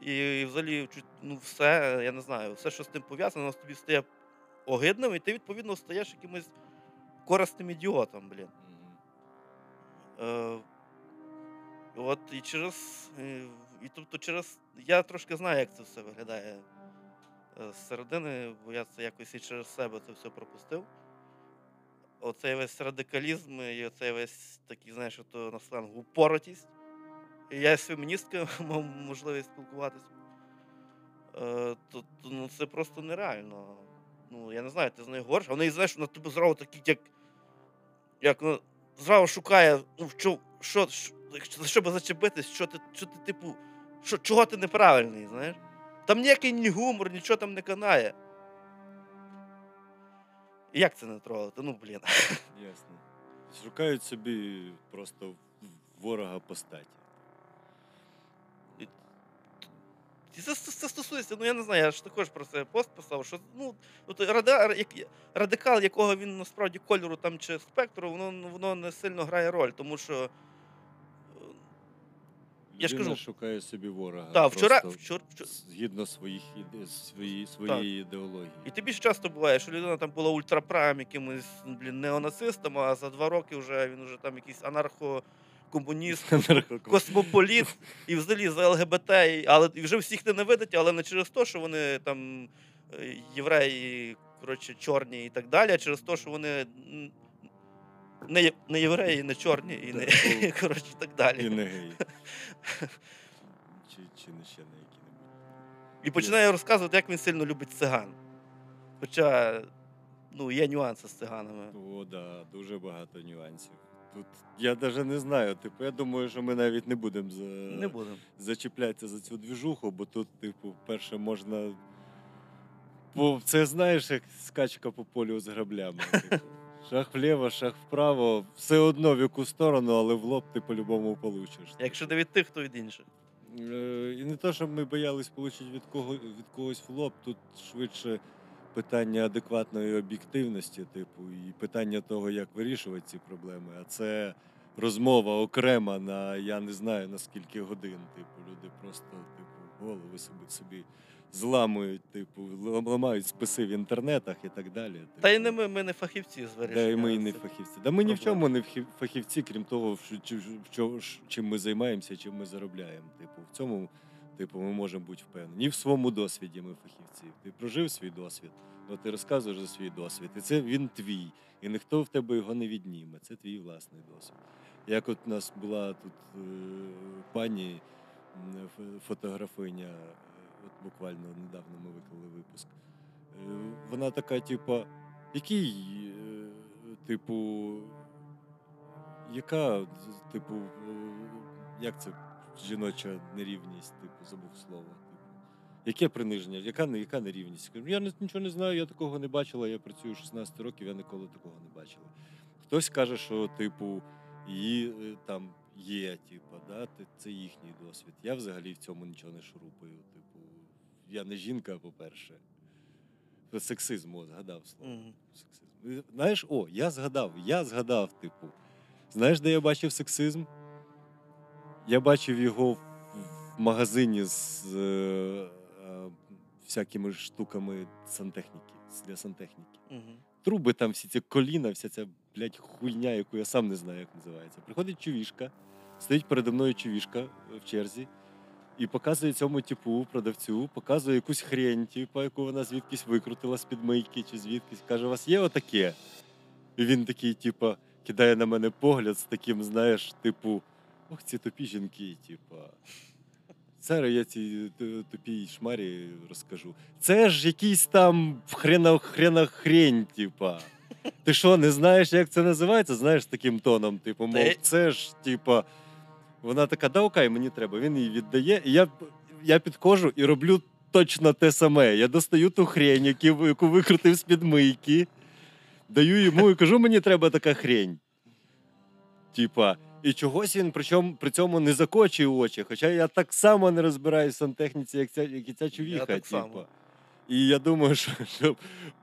D: І взагалі ну, все, я не знаю, все, що з тим пов'язано, воно тобі стає огидним, і ти, відповідно, стаєш якимось корисним ідіотом, блін. Е, от і через. І тобто через. Я трошки знаю, як це все виглядає е, зсередини, бо я це якось і через себе це все пропустив. Оцей весь радикалізм і оцей весь такий, знаєш, ото на сленгу упоротість. Я з феміністкою мав можливість спілкуватися. Е, то, то, ну, це просто нереально. Ну, я не знаю, ти з нею говориш, а знаєш, на тебе зразу такі, як. Як ну, зразу шукає, ну, що, що, що, за що би зачепитись, що ти, що ти, типу, що, чого ти неправильний, знаєш? Там ніякий ні гумор, нічого там не канає. І Як це не трогати? Ну, блін.
B: Ясно. Шукають собі просто ворога по статі.
D: І це, це, це стосується, ну я не знаю, я ж також про це пост писав, що ну, от радикал, якого він насправді кольору там чи спектру, воно, воно не сильно грає роль, тому що. Я ж кажу-
B: шукає собі ворога.
D: Так, вчора, вчора, вчора,
B: Згідно своїх свої, своєї ідеології.
D: І тобі ж часто буває, що людина там була ультраправим якимось блін, неонацистом, а за два роки вже він вже там якийсь анархокомуніст, космополіт і взагалі за ЛГБТ, але і вже всіх ненавидить, але не через те, що вони там е, євреї, коротше, чорні і так далі, а через те, що вони не, не євреї, не чорні, і не
B: Так,
D: коротше, так далі.
B: І не геї. Чи, чи не ще на які-небудь.
D: І починає розказувати, як він сильно любить циган. Хоча ну, є нюанси з циганами.
B: О, да, дуже багато нюансів. Тут я навіть не знаю. Типу, я думаю, що ми навіть не будемо за...
D: Не будемо.
B: зачіплятися за цю двіжуху, бо тут, типу, перше можна. Бо це знаєш, як скачка по полю з граблями. Типу. Шах вліво, шах вправо, все одно в яку сторону, але в лоб ти по-любому получиш.
D: Якщо не від тих, то від інших.
B: Е, І не те, щоб ми боялись отримати від, кого, від когось в лоб, тут швидше питання адекватної об'єктивності, типу, і питання того, як вирішувати ці проблеми. А це розмова окрема на я не знаю на скільки годин. Типу, люди просто типу, голови собі собі зламують, типу, ламають списи в інтернетах і так далі. Типу.
D: Та й не ми, ми не фахівці з вирішення.
B: і ми і не фахівці. Да ми ні в чому не фахівці, крім того, чим ми займаємося, чим ми заробляємо. Типу, в цьому типу, ми можемо бути впевнені. Ні в своєму досвіді ми фахівці. Ти прожив свій досвід, от ти розказуєш за свій досвід. І це він твій. І ніхто в тебе його не відніме. Це твій власний досвід. Як от у нас була тут е, пані фотографиня, от буквально недавно ми виклали випуск. Е, Вона така, типу, який, е, типу, яка, типу, е, як це жіноча нерівність, типу, забув слово. Типу. Яке приниження, яка, яка нерівність? Я нічого не знаю, я такого не бачила, я працюю 16 років, я ніколи такого не бачила. Хтось каже, що, типу, її там є, типу, да, це їхній досвід. Я взагалі в цьому нічого не шурупаю. Я не жінка, по-перше. Сексизм, о, згадав слово.
D: Мгм.
B: Сексизм. Знаєш, о, я згадав, я згадав, типу. Знаєш, де я бачив сексизм? Я бачив його в, магазині з е, е, всякими штуками сантехніки, для сантехніки.
D: Мгм.
B: Труби там, всі ці коліна, вся ця, блядь, хуйня, яку я сам не знаю, як називається. Приходить чувішка, стоїть передо мною чувішка е, в черзі. І показує цьому типу, продавцю, показує якусь хрень, типу, яку вона звідкись викрутила з під мийки чи звідкись. Каже, у вас є отаке? І він такий, типу, кидає на мене погляд з таким, знаєш, типу, ох, ці тупі жінки, типу. Зараз я цій тупій шмарі розкажу. Це ж якийсь там хрена, хрена хрень, типа. Ти що, не знаєш, як це називається? Знаєш таким тоном, типу, мов, це ж, типа. Вона така, да окей, мені треба. Він її віддає, і я, я підходжу і роблю точно те саме. Я достаю ту хрень, яку, яку викрутив з-під мийки, даю йому і кажу, мені треба така хрень. Типа, і чогось він причому, при цьому не закочує очі. Хоча я так само не розбираюся в сантехніці, як ця, як і ця чувіха.
D: так
B: типа.
D: само.
B: І я думаю, що, що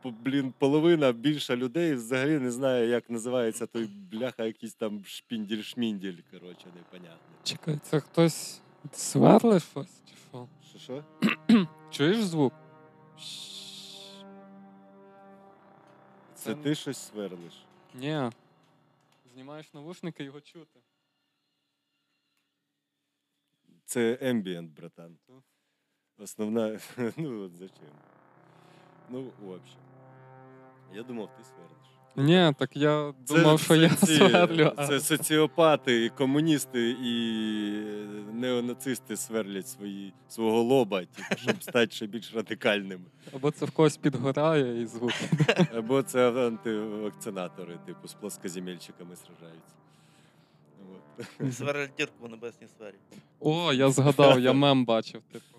B: блін, половина більша людей взагалі не знає, як називається той бляха, якийсь там шпінділь-шмінділь. Коротше, непонятно.
C: Чекай, це хтось сверли щось чи що?
B: Що що?
C: Чуєш звук?
B: Це ти щось сверлиш.
C: Ні. Знімаєш навушники, його чути.
B: Це ембієнт, братан. Основна. Ну, от зачем? Ну, в общем. Я думав, ти сверлиш.
C: Ні, так я думав, що я
B: ці-
C: сверлю.
B: Це соціопати, і комуністи і неонацисти сверлять свої, свого лоба, типу, щоб стати ще більш радикальними.
C: Або це в когось підгорає і звук.
B: Або це антивакцинатори, типу, з плоскоземельчиками сражаються.
D: Сверлять дірку в небесній сфері.
C: О, я згадав, я мем бачив. Типу.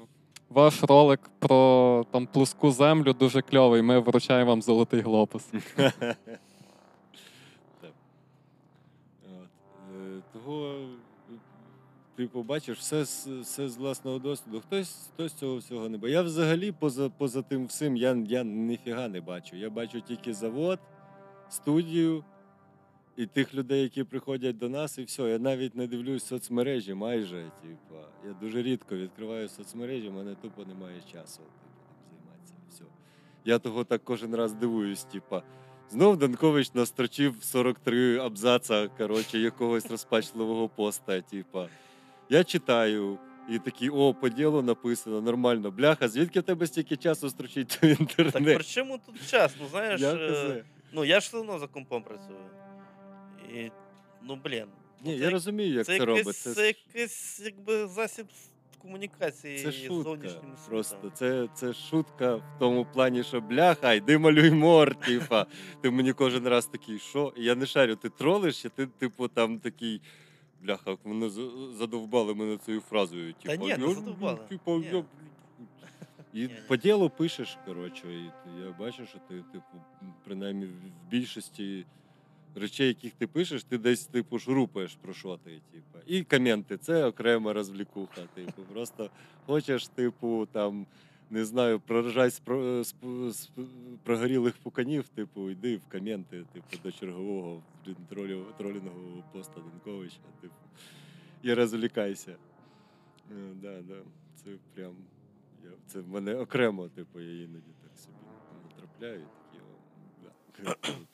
C: Ваш ролик про там плоску землю дуже кльовий. Ми вручаємо вам золотий глобус.
B: Е, Того, ти побачиш все, все з власного досвіду. Хтось, хтось цього всього не бачить. Я взагалі поза, поза тим всім я, я ніфіга не бачу. Я бачу тільки завод, студію і тих людей, які приходять до нас, і все. Я навіть не дивлюсь соцмережі майже. Типа. Я дуже рідко відкриваю соцмережі, в мене тупо немає часу типу, займатися. Все. Я того так кожен раз дивуюсь, типа. Знов Данкович настрочив 43 абзаца, коротше, якогось розпачливого поста. Типа. Я читаю, і такий, о, по ділу написано, нормально. Бляха, звідки в тебе стільки часу строчить в
D: Так при чому тут час? Ну знаєш,
B: Я
D: е, ну я ж все одно за компом працюю. І, ну блін.
B: Ні,
D: ну,
B: я розумію, як це,
D: якесь-
B: робить.
D: Це,
B: Це,
D: якийсь якби засіб комунікації
B: це
D: з зовнішнім світом.
B: Просто це, це шутка в тому плані, що бляха, йди малюй мор, типа. Ти мені кожен раз такий, що? Я не шарю, ти тролиш, чи ти, типу, там такий. Бляха, мене задовбали мене цією фразою. Типу,
D: ні, не задовбали.
B: Типу,
D: Ні.
B: я... І
D: Ні-ні.
B: по ділу пишеш, коротше, і я бачу, що ти, типу, принаймні в більшості речей, яких ти пишеш, ти десь типу шурупаєш про що ти. Типу. І коменти це окрема розвлікуха. Типу, просто хочеш, типу, там. Не знаю, пророжай з, про, з, прогорілих пуканів, типу, йди в коменти, типу, до чергового тролінгового поста Данковича, типу, і розвлікайся. Е, да, да, це прям. Я, це в мене окремо, типу, я іноді так собі натрапляю.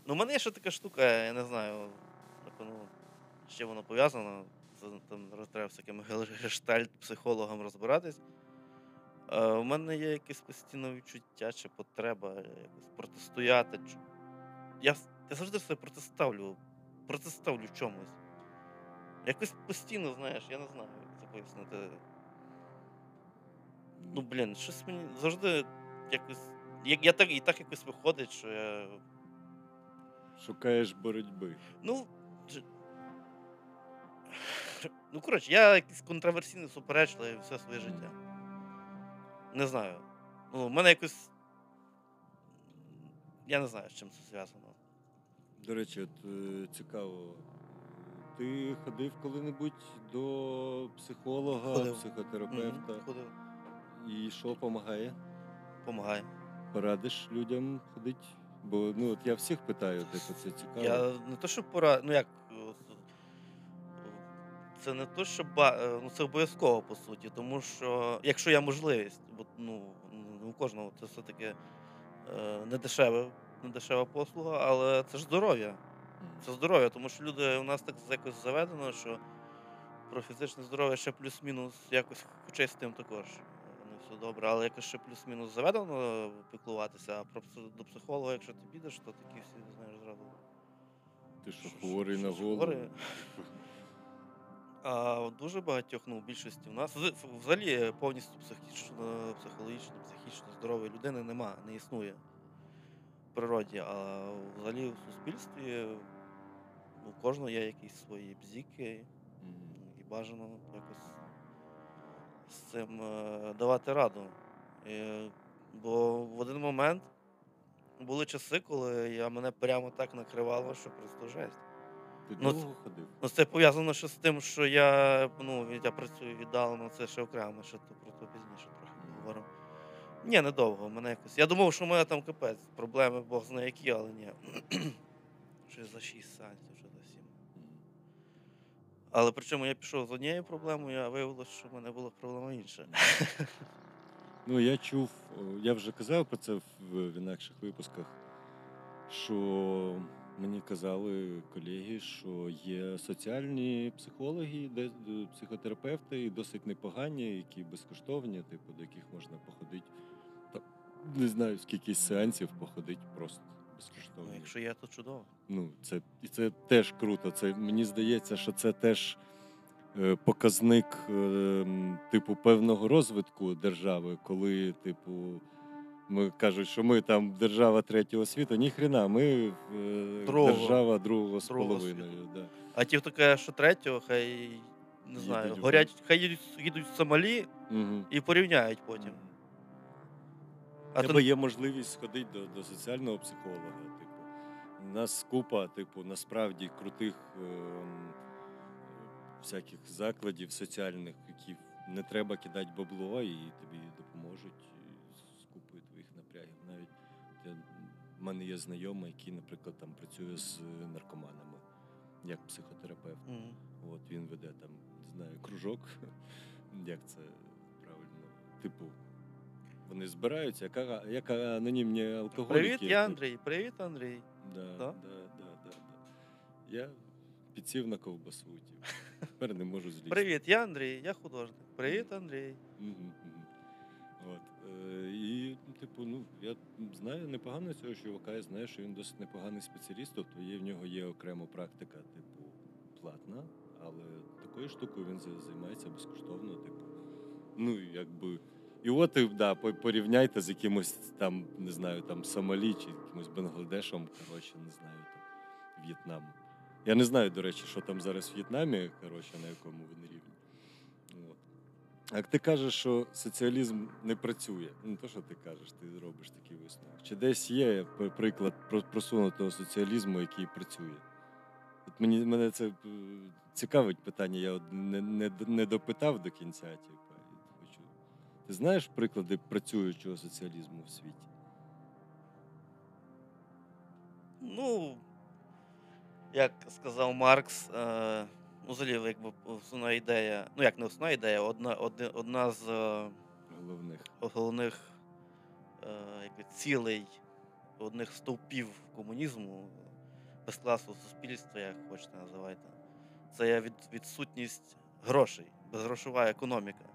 D: Ну, у мене ще така штука, я не знаю, напевно, з чим воно пов'язано. Це там треба всяким гештальт психологам розбиратись. Е, у мене є якесь постійне відчуття чи потреба якось протистояти. Я, я завжди все протиставлю, протиставлю в чомусь. Якось постійно, знаєш, я не знаю, як це пояснити. Ну, блін, щось мені завжди якось. як- Я так, і так якось виходить, що я
B: Шукаєш боротьби.
D: Ну. Ну, коротше, я якийсь контроверсійний суперечливий все своє життя. Не знаю. Ну, в мене якось. Я не знаю, з чим це зв'язано.
B: До речі, от е, цікаво. Ти ходив коли-небудь до психолога,
D: Ходив.
B: психотерапевта,
D: Мгм, Ходив.
B: і що допомагає?
D: Помагає.
B: Порадиш людям ходити? Бо ну от я всіх питаю, типу, це цікаво.
D: Я не то, що пора. Ну як. Це не то, що ба... е, ну, це обов'язково по суті, тому що якщо є можливість, бо ну, у кожного це все-таки е, не дешеве, не дешева послуга, але це ж здоров'я. Це здоров'я, тому що люди у нас так якось заведено, що про фізичне здоров'я ще плюс-мінус якось, хоча й з тим також все добре, але якось ще плюс-мінус заведено піклуватися, а про до психолога, якщо ти підеш, то такі всі знаєш зразу.
B: Ти що, хворий на голову?
D: хворий? А дуже багатьох, ну, в більшості у нас взагалі повністю психічно, психологічно, психічно здорової людини нема, не існує в природі. А взагалі в суспільстві ну, у кожного є якісь свої бзіки, і бажано якось з цим е, давати раду. Бо в один момент були часи, коли я мене прямо так накривало, що просто жесть.
B: Ти
D: Ну,
B: довго ходив?
D: Ну, це пов'язано ще з тим, що я, ну, я працюю віддалено, це ще окремо, ще то про то пізніше трохи поговоримо. Ні, недовго. Мене якось. Я думав, що в мене там капець. Проблеми Бог знає які, але ні. Щось за 6 сеансів, вже за 7. Але причому я пішов з однією проблемою, а виявилося, що в мене була проблема інша.
B: Ну, я чув, я вже казав про це в, інакших випусках, що мені казали колеги, що є соціальні психологи, де психотерапевти і досить непогані, які безкоштовні, типу, до яких можна походити. Не знаю, скільки сеансів походити просто безкоштовно.
D: Ну, якщо є, то чудово.
B: Ну, це, і це теж круто. Це, мені здається, що це теж е, показник е, типу певного розвитку держави, коли, типу, ми кажуть, що ми там держава третього світу. Ніхрена, ми е,
D: Другого.
B: держава другого з
D: Другого
B: половиною.
D: світу.
B: Да.
D: А ті, хто каже, що третього, хай не знаю,
B: Їдуть
D: горять, хай їдуть, їдуть в Сомалі
B: Угу.
D: і порівняють потім. А
B: А
D: то
B: є можливість сходити до, до соціального психолога. Типу, у нас купа, типу, насправді крутих ем, всяких закладів соціальних, які не треба кидати бабло, і тобі допоможуть з купою твоїх напрягів. Навіть я, в мене є знайомий, який, наприклад, там працює з наркоманами як психотерапевт.
D: Мгм.
B: От він веде там, не знаю, кружок. Як це правильно? Типу, вони збираються, як, а- як анонімні алкоголіки.
D: Привіт, я Андрій. Привіт, Андрій.
B: Да,
D: Да?
B: да? Да, да, да, Я підсів на ковбасу. Типу. Тепер не можу злізти.
D: Привіт, я Андрій, я художник. Привіт, Андрій.
B: От. Е, і, ну, типу, ну, я знаю непогано цього чувака, я знаю, що він досить непоганий спеціаліст, тобто є, в нього є окрема практика, типу, платна, але такою штукою він займається безкоштовно, типу. Ну, якби. І от да, порівняйте з якимось там, не знаю, там Сомалі чи якимось Бангладешем, коротше, не знаю, там В'єтнам. Я не знаю, до речі, що там зараз в В'єтнамі, коротше, на якому вони рівні. От. Як ти кажеш, що соціалізм не працює, ну то, що ти кажеш, ти робиш такий висновок. Чи десь є приклад просунутого соціалізму, який працює? От мені мене це е, цікавить питання, я не, не, не допитав до кінця. Типу, і хочу. Ти знаєш приклади працюючого соціалізму в світі?
D: Ну, як сказав Маркс, е, ну, взагалі, якби основна ідея, ну як не основна ідея, одна, одна, одна з е,
B: Головних.
D: головних е, якби, цілей, одних стовпів комунізму, безкласового суспільства, як хочете називайте, це є від, відсутність грошей, безгрошова економіка.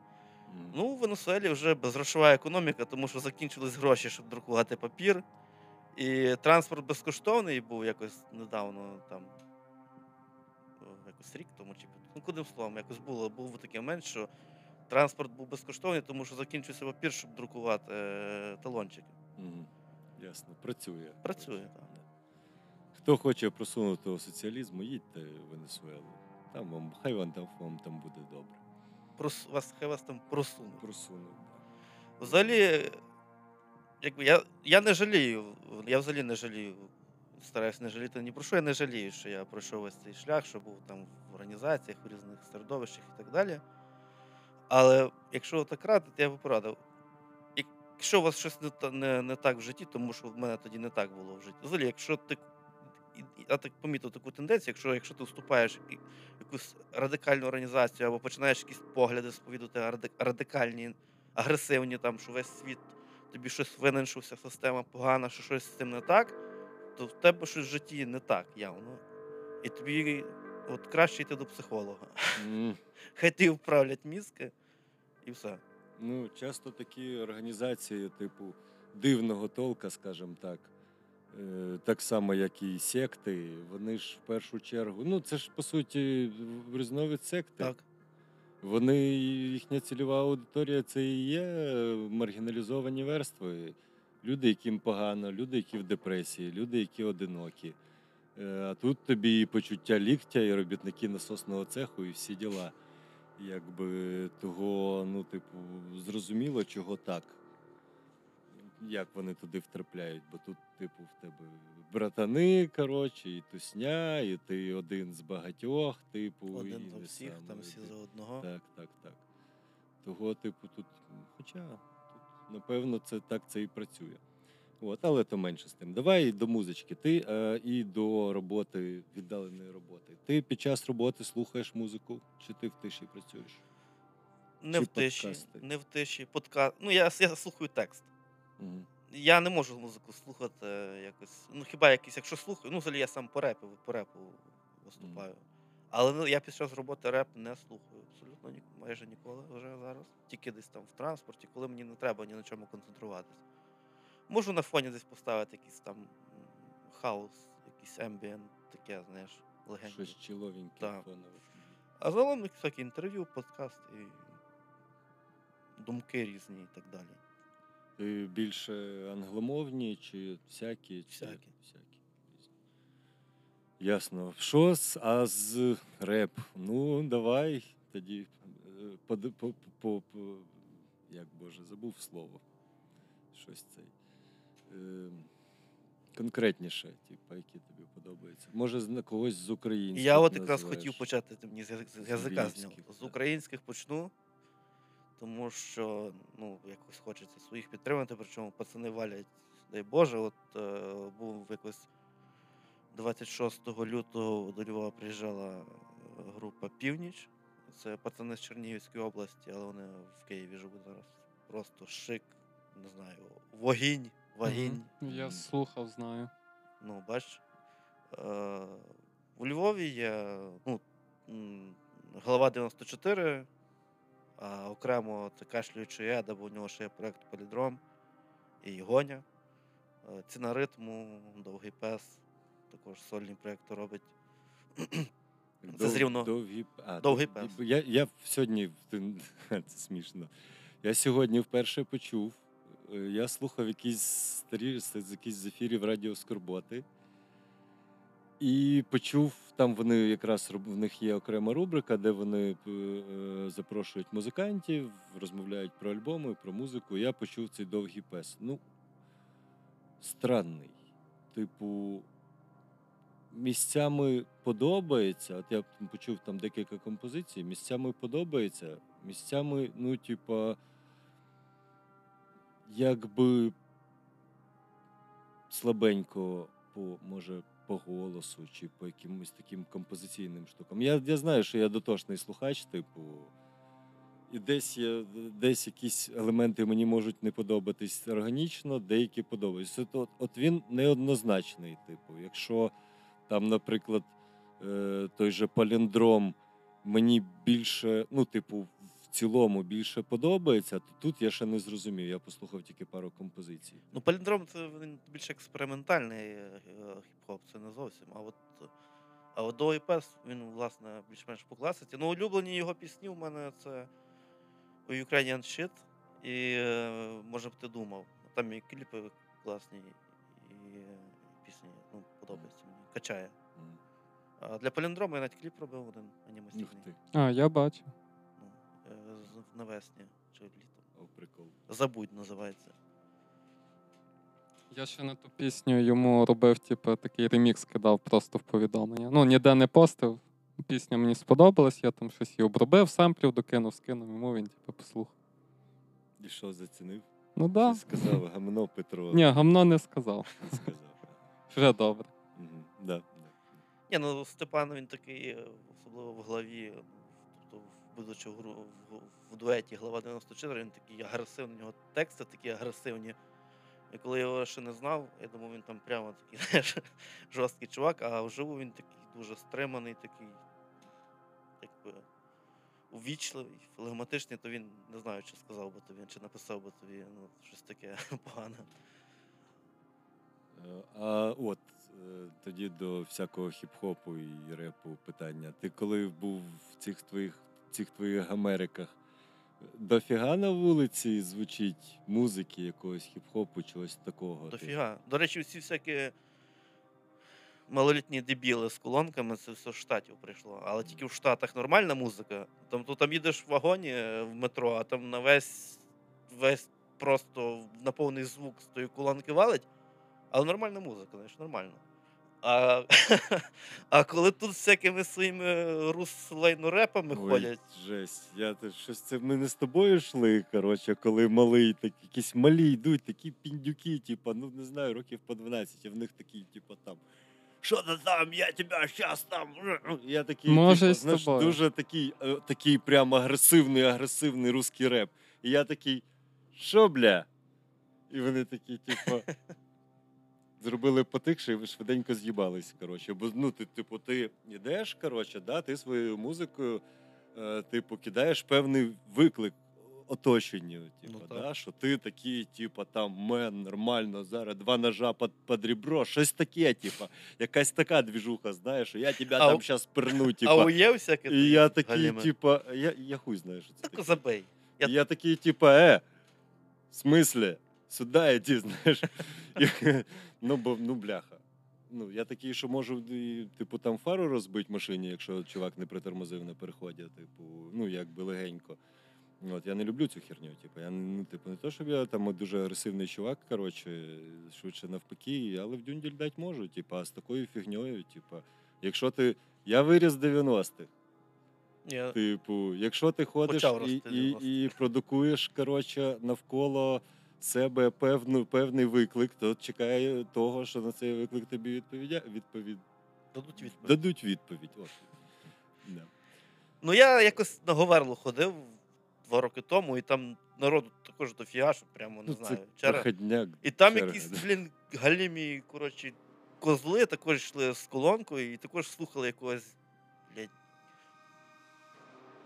D: Ну, в Венесуелі вже безгрошова економіка, тому що закінчились гроші, щоб друкувати папір. І транспорт безкоштовний був якось недавно, там, якось рік тому, чи ну, кудим словом, якось було, був такий момент, що транспорт був безкоштовний, тому що закінчився папір, щоб друкувати е, талончики.
B: Мгм. Ясно, працює.
D: Працює, так.
B: Хто хоче просунутого соціалізму, їдьте в Венесуелу. Там вам, хай вам там, вам там буде добре.
D: Прос, вас, хай вас там просунуть.
B: Просунуть.
D: Взагалі, якби я, я не жалію, я взагалі не жалію. Стараюсь не жаліти ні про що. Я не жалію, що я пройшов ось цей шлях, що був там в організаціях, в різних середовищах і так далі. Але якщо так радити, я би порадив. Якщо у вас щось не, не, не так в житті, тому що в мене тоді не так було в житті. Взагалі, якщо ти. І- і- Я так помітив таку тенденцію, якщо, якщо ти вступаєш в якусь радикальну організацію або починаєш якісь погляди сповідувати радикальні, агресивні, там, що весь світ тобі щось винен, що вся система погана, що щось з цим не так, то в тебе щось в житті не так явно. І тобі от краще йти до психолога.
B: М.
D: Хай ті вправлять мізки і все.
B: Ну, часто такі організації, типу, дивного толка, скажімо так, Так само, як і секти, вони ж в першу чергу. Ну, це ж по суті в- різновид секти.
D: Так.
B: Вони, їхня цільова аудиторія це і є маргіналізовані верстви. Люди, яким погано, люди, які в депресії, люди, які одинокі. Е, А тут тобі і почуття ліктя, і робітники насосного цеху, і всі діла. Якби того, ну, типу, зрозуміло, чого так. Як вони туди втрапляють, бо тут, типу, в тебе братани, коротше, і тусня, і ти один з багатьох, типу, і
D: Один до
B: не
D: всіх,
B: сам
D: там всі
B: один.
D: за одного.
B: Так, так, так. Того, типу, тут, хоча тут, напевно, це так це і працює. От, але то менше з тим. Давай до музички. Ти е, і до роботи, віддаленої роботи. Ти під час роботи слухаєш музику, чи ти в тиші працюєш?
D: Не
B: Чи
D: в тиші,
B: подкасти?
D: не в тиші. Подка... Ну, я, я слухаю текст. Я не можу музику слухати якось. Ну, хіба якийсь, якщо слухаю, ну, взагалі я сам по репу, по репу виступаю. Але ну, я під час роботи реп не слухаю абсолютно ні, майже ніколи вже зараз. Тільки десь там в транспорті, коли мені не треба ні на чому концентруватись. Можу на фоні десь поставити якийсь там м, хаус, якийсь ембієнт, таке, знаєш, легеньке.
B: Щось чиловеньке
D: Так.
B: фонове.
D: А загалом всякі інтерв'ю, подкасти думки різні і так далі.
B: Більше англомовні чи всякі? Чи...
D: Всякі.
B: всякі. Ясно. Що з, а з реп? Ну, давай тоді е, по, по, по, як Боже, забув слово. Щось цей. Е, конкретніше, типу, які тобі подобаються. Може, з когось з українських.
D: Я от якраз хотів почати мені з язик- з
B: З
D: язика з нього. З українських почну, тому що ну, якось хочеться своїх підтримати, причому пацани валять, дай Боже, от е, був якось 26 лютого до Львова приїжджала е, група Північ. Це пацани з Чернігівської області, але вони в Києві живуть зараз. Просто шик, не знаю, вогінь, вагінь.
C: Я слухав, знаю.
D: Ну, бач, е, у Львові є ну, глава 94, а окремо це кашлюючий еда, бо у нього ще є проєкт Полідром і Гоня. Е, Ціна ритму, довгий пес, також сольні проєкти робить. Це з Рівного.
B: Довгі, а,
D: Довгий пес.
B: Я, я сьогодні, це смішно. Я сьогодні вперше почув. е, Я слухав якісь старі з якісь з ефірів Радіо Скорботи. І почув, там вони якраз в них є окрема рубрика, де вони е, запрошують музикантів, розмовляють про альбоми, про музику. Я почув цей довгий пес. Ну, странний. Типу, місцями подобається. От я почув там декілька композицій, місцями подобається, місцями, ну, типа, якби слабенько по, може, по голосу чи по якимось таким композиційним штукам. Я, я знаю, що я дотошний слухач, типу. І десь є, десь якісь елементи мені можуть не подобатись органічно, деякі подобаються. От, от, він неоднозначний, типу. Якщо там, наприклад, е, той же паліндром мені більше, ну, типу, цілому більше подобається, то тут я ще не зрозумів. Я послухав тільки пару композицій.
D: Ну, паліндром це він більш експериментальний е, хіп-хоп, це не зовсім. А от, а от Довгий пес, він, власне, більш-менш по класиці. Ну, улюблені його пісні у мене це Ukrainian Shit і е, може б ти думав. Там і кліпи класні, і е, пісні ну, подобаються мені. Качає. А для паліндрома я навіть кліп робив один анімаційний.
C: А, я бачу.
D: Е, навесні чи літом.
B: о, прикол.
D: Забудь називається.
C: Я ще на ту пісню йому робив, типу, такий ремікс кидав просто в повідомлення. Ну, ніде не постив. Пісня мені сподобалась, я там щось її обробив, самплів докинув, скинув йому, він типу послухав.
B: І що зацінив?
C: Ну да.
B: Сказав гамно Петро.
C: Ні, гамно не сказав.
B: не сказав.
C: Вже добре.
B: Мгм, Да, да.
D: Ні, ну Степан він такий, е, особливо в главі, в- будучи в, в, в дуеті глава 94, він такий агресивний, у нього тексти такі агресивні. І коли я його ще не знав, я думав, він там прямо такий знаєш, жорсткий чувак, а вживу він такий дуже стриманий, такий, якби увічливий, флегматичний, то він не знаю, чи сказав би тобі, чи написав би тобі ну, щось таке погане.
B: Е, А от е, тоді до всякого хіп-хопу і репу питання. Ти коли був в цих твоїх цих твоїх Америках, дофіга на вулиці звучить музики якогось хіп-хопу, чогось такого.
D: Дофіга. До речі, всі всякі малолітні дебіли з колонками, це все з Штатів прийшло. Але тільки в Штатах нормальна музика. Там, то там їдеш в вагоні е, в метро, а там на весь, весь просто на повний звук з тої колонки валить. Але нормальна музика, знаєш, нормально. А, а коли тут з всякими своїми руслейно-репами ходять,
B: Жесть, я щось це ми не з тобою йшли, коротше, коли малий, так якісь малі йдуть, такі піндюки, типа, ну не знаю, років по 12, а в них такі, типа, там. Що ти там, я тебе щас там. Я такий,
C: Може, з
B: знаєш, дуже такий, е, такий прям агресивний, агресивний русський реп. І я такий, що, бля? І вони такі, типа. Зробили потихше і швиденько з'їбались. Коротше. Бо ну, ти, типу, ти йдеш, коротше, да, ти своєю музикою, е, типу, кидаєш певний виклик оточенню. Типу,
D: Ну,
B: да, що ти такий, типу, там мен, нормально, зараз два ножа під, під ребро, щось таке, типу, якась така двіжуха, знаєш, що я тебе
D: А
B: там зараз перну,
D: а
B: типу.
D: ує всяке.
B: І я такий,
D: галіме.
B: типу, я, я хуй знаю, що це
D: Так
B: таке.
D: забей. Я-
B: Я... такий, типа, е, в смислі, сюди йди, знаєш. І, ну, бо, ну, бляха. Ну, я такий, що можу, і, типу, там фару розбити машині, якщо чувак не притормозив на переході, типу, ну, якби легенько. От, я не люблю цю херню. Типу, я ну, типу, не то, щоб я там дуже агресивний чувак, коротше, швидше навпаки, але в дюнділь дать можу, типу, а з такою фігньою, типу, якщо ти. Я виріс 90-х.
D: Я...
B: Типу, якщо ти ходиш і, і, і продукуєш коротше, навколо себе певну, певний виклик, то чекає того, що на цей виклик тобі відповідя... відповідь...
D: Дадуть відповідь.
B: дадуть відповідь. От. Да.
D: Ну я якось на Говерлу ходив два роки тому, і там народу також дофіга, що прямо не
B: Ну,
D: знаю.
B: це
D: черга. І там
B: черга,
D: якісь,
B: да.
D: блін, галімі, коротше, козли також йшли з колонкою і також слухали якогось, блядь,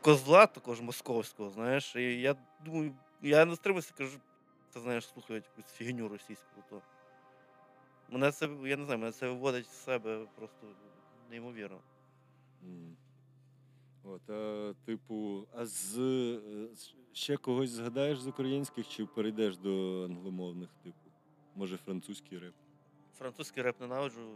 D: козла також московського, знаєш. І я думаю, я не стримуюся, кажу, ти знаєш, слухають якусь фігню російську. То. Мене це, я не знаю, мене це виводить з себе просто неймовірно.
B: М. От, а, типу, а з е, ще когось згадаєш з українських чи перейдеш до англомовних, типу? Може, французький реп?
D: Французький реп ненавиджу,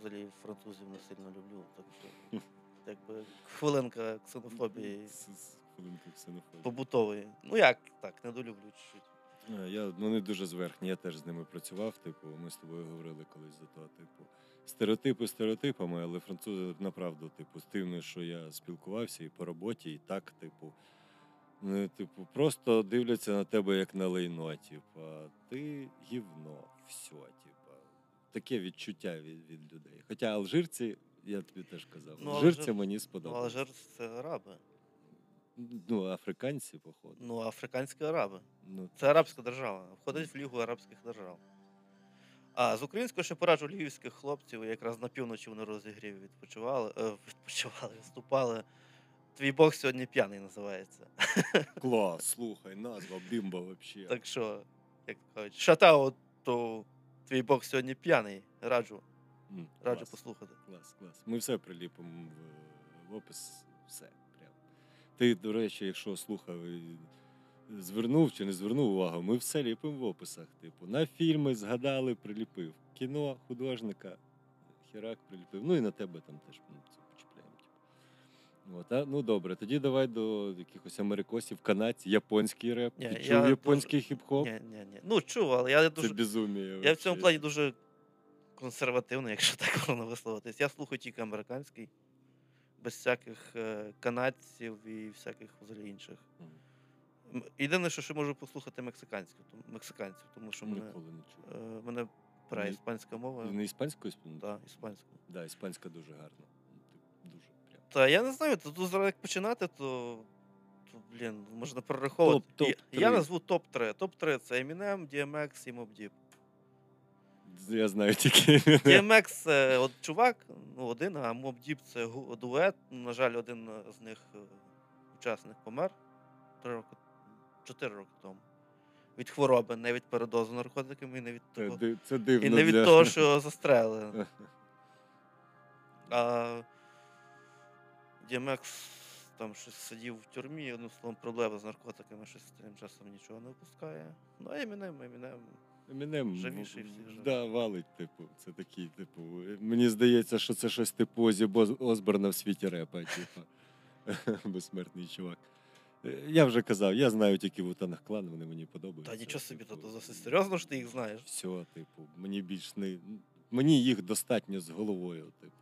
D: взагалі французів не сильно люблю. Так що, якби хвилинка ксенофобії
B: З- з хвилинку ксенофобії.
D: побутової. Ну як так, недолюблю чуть-чуть.
B: А, Я, ну, вони дуже зверхні, я теж з ними працював. Типу, ми з тобою говорили колись за то, типу, стереотипи стереотипами, але французи направду, типу, з тими, що я спілкувався і по роботі, і так, типу, ну, типу, просто дивляться на тебе як на лайно, типу, ти гівно, все, типу. Таке відчуття від, від людей. Хоча алжирці, я тобі теж казав,
D: Ну,
B: алжирці
D: Алжир-
B: мені
D: Ну,
B: сподобалося.
D: Алжир це араби.
B: Ну, африканці, походу.
D: Ну, африканські араби.
B: Ну,
D: Це арабська держава. Входить в Лігу арабських держав. А з українського ще пораджу львівських хлопців, якраз на півночі вони розігрів відпочивали, е, відпочивали, виступали. Твій Бог сьогодні п'яний називається.
B: клас, слухай, назва бімба вообще.
D: Так що, як кажуть, шатаут, то твій Бог сьогодні п'яний. Раджу,
B: М,
D: раджу
B: клас.
D: послухати.
B: Клас, клас. Ми все приліпимо в, в опис. Все. Ти, до речі, якщо слухав звернув чи не звернув увагу, ми все ліпимо в описах. Типу, на фільми згадали, приліпив. Кіно, художника, хірак приліпив. Ну і на тебе там теж ну, це почіпляємо. Типу. От, а? Ну добре, тоді давай до якихось америкосів, канадців, японський реп.
D: Ні,
B: Ти
D: я
B: чув
D: дуже-
B: японський хіп-хоп?
D: Ні, ні, ні. Ну, чув, але я
B: Це
D: дуже.
B: безуміє.
D: Я в цьому плані дуже консервативний, якщо так можна висловитись. Я слухаю тільки американський, без всяких е, канадців і всяких взагалі інших. Єдине, що ще можу послухати мексиканську, тому, мексиканців, тому що мене, е, мене пра іспанська мова.
B: Не іспанською?
D: Да, іспанську.
B: Да, іспанська дуже гарна. Ну, Дуже прям.
D: Та я не знаю, то тут зараз як починати, то, то блін, можна перераховувати.
B: Топ-
D: Я-
B: топ-три.
D: я назву топ-3. Топ-3 це Eminem, DMX і Mob Deep.
B: Я знаю тільки.
D: DMX це от чувак, ну один, а Mob Deep це дует. На жаль, один з них е, учасник помер три роки, чотири роки тому. від хвороби, не від передозу наркотиками, і не від того,
B: це дивно.
D: і не від
B: для...
D: того, що застрелили. А DMX там щось сидів в тюрмі, одним словом, проблеми з наркотиками, щось тим часом нічого не випускає. Ну, а Eminem, Eminem.
B: Емінем
D: Живіший всіх живих.
B: да, валить, типу, це такий, типу. Мені здається, що це щось типу Озі Боз- в світі репа, типу. Безсмертний чувак. Е, Я вже казав, я знаю тільки Вутанг клан, вони мені подобаються.
D: Та нічого собі, то
B: типу,
D: досить серйозно ж ти їх знаєш.
B: Все, типу, мені більш не. Мені їх достатньо з головою, типу.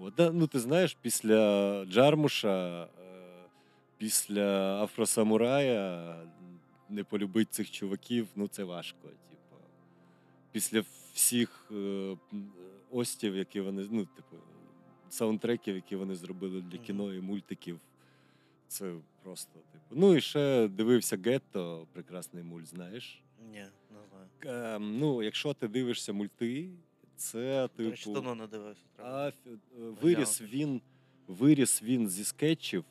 B: От, ну, ти знаєш, після Джармуша, е, після Афросамурая не полюбити цих чуваків, ну це важко. Типу. Після всіх е, остів, які вони, ну, типу, саундтреків, які вони зробили для кіно і мультиків. Це просто, типу. Ну і ще дивився Гетто, прекрасний мульт, знаєш.
D: Ні, не знаю.
B: Ем, ну, якщо ти дивишся мульти, це
D: До речі,
B: типу.
D: давно не дивився.
B: А, е, виріс він, виріс він зі скетчів,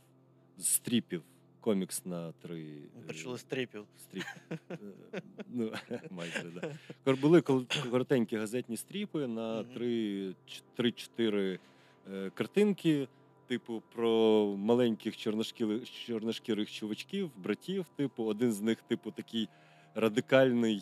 B: з стріпів, комікс на три.
D: Ми
B: е,
D: Почули стріпів.
B: стріп. Ну, майже, да. Були коротенькі газетні стріпи на три-чотири е, картинки. Типу, про маленьких чорношкірих, чорношкірих чувачків, братів. Типу, один з них, типу, такий радикальний,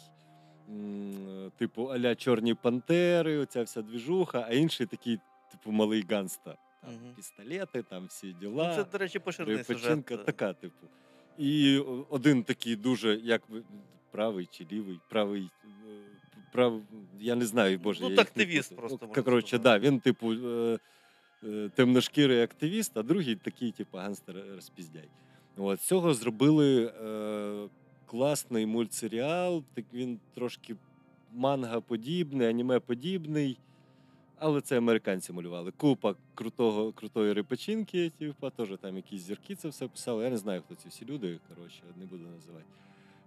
B: типу, аля Чорні Пантери, оця вся двіжуха, а інший такий, типу, малий ганста. Там пістолети, там всі
D: Ну, це, до речі, поширений
B: Репачинка
D: сюжет.
B: така, типу. І один такий дуже, як ви- правий чи лівий, правий. е, Прав, я не знаю, боже.
D: Ну,
B: я їх не
D: активіст просто,
B: Ну,
D: можна
B: Коротше, да, він, типу, е, е, темношкірий активіст, а другий такий, типу, ганстер розпіздяй. От, з цього зробили е, класний мультсеріал. Так він трошки манга-подібний, аніме-подібний. Але це американці малювали. Купа крутого, крутої рипачинки, типу, теж там якісь зірки це все писали. Я не знаю, хто ці всі люди. Коротше, не буду називати.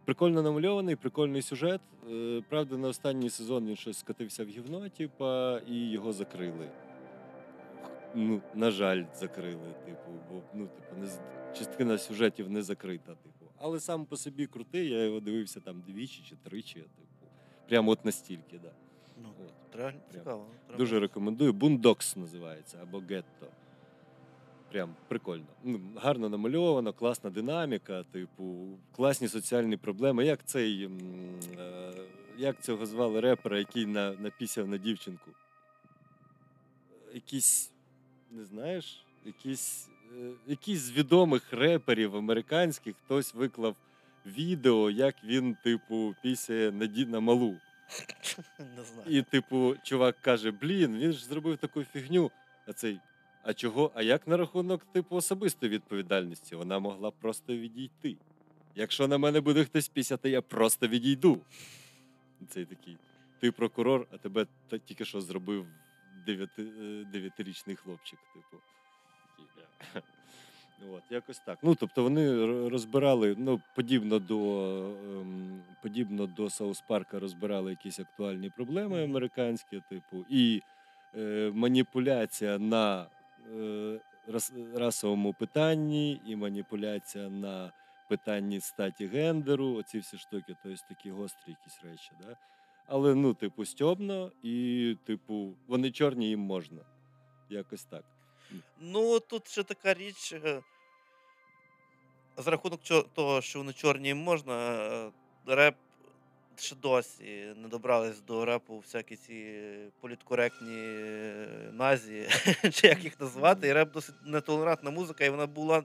B: Прикольно намальований, прикольний сюжет. Е, Правда, на останній сезон він щось скотився в гівно, типа, і його закрили. Ну, на жаль, закрили, типу, бо ну, типу, не, частина сюжетів не закрита, типу. Але сам по собі крутий, я його дивився там двічі чи тричі, типу. Прямо от настільки, да.
D: Ну,
B: От.
D: Реально цікаво. треба
B: Дуже рекомендую. Бундокс називається або Гетто. Прям прикольно. Ну, гарно намальовано, класна динаміка, типу, класні соціальні проблеми. Як цей. е, Як цього звали репера, який на, напісяв на дівчинку? Якийсь, не знаєш, якийсь, е, якийсь з відомих реперів американських хтось виклав відео, як він, типу, пісяє на, на малу.
D: Не знаю.
B: І, типу, чувак каже: блін, він ж зробив таку фігню. А цей. А чого? А як на рахунок, типу, особистої відповідальності? Вона могла просто відійти. Якщо на мене буде хтось пісяти, я просто відійду. Цей такий. Ти прокурор, а тебе тільки що зробив е, дев'ятирічний хлопчик. Типу. От, якось так. Ну, тобто вони розбирали, ну, подібно до, ем, подібно до Саус Парка розбирали якісь актуальні проблеми американські, типу, і е, маніпуляція на е, рас, расовому питанні, і маніпуляція на питанні статі гендеру, оці всі штуки, тобто такі гострі якісь речі. Да? Але, ну, типу, стьобно, і, типу, вони чорні їм можна. Якось так.
D: Ну, тут ще така річ. е, За рахунок чо- того, що вони чорні можна, е, реп ще досі не добрались до репу всякі ці політкоректні е, назі, чи як їх назвати. І реп досить нетолерантна музика, і вона була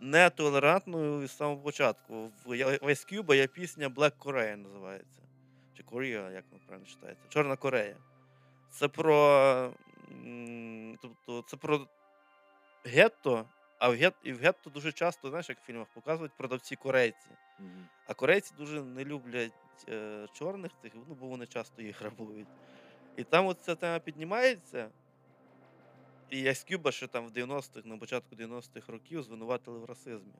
D: нетолерантною із самого початку. В Я- Ice Cube є пісня Black Korea називається. Чи Korea, як вона правильно читається? Чорна Корея. Це про. Тобто, це про гетто, а в, гет, і в гетто дуже часто, знаєш, як в фільмах показують продавці корейці.
B: Мгм.
D: А корейці дуже не люблять е, чорних цих, ну, бо вони часто їх грабують. І там от ця тема піднімається. І Яскюба ще там в 90-х, на початку 90-х років звинуватили в расизмі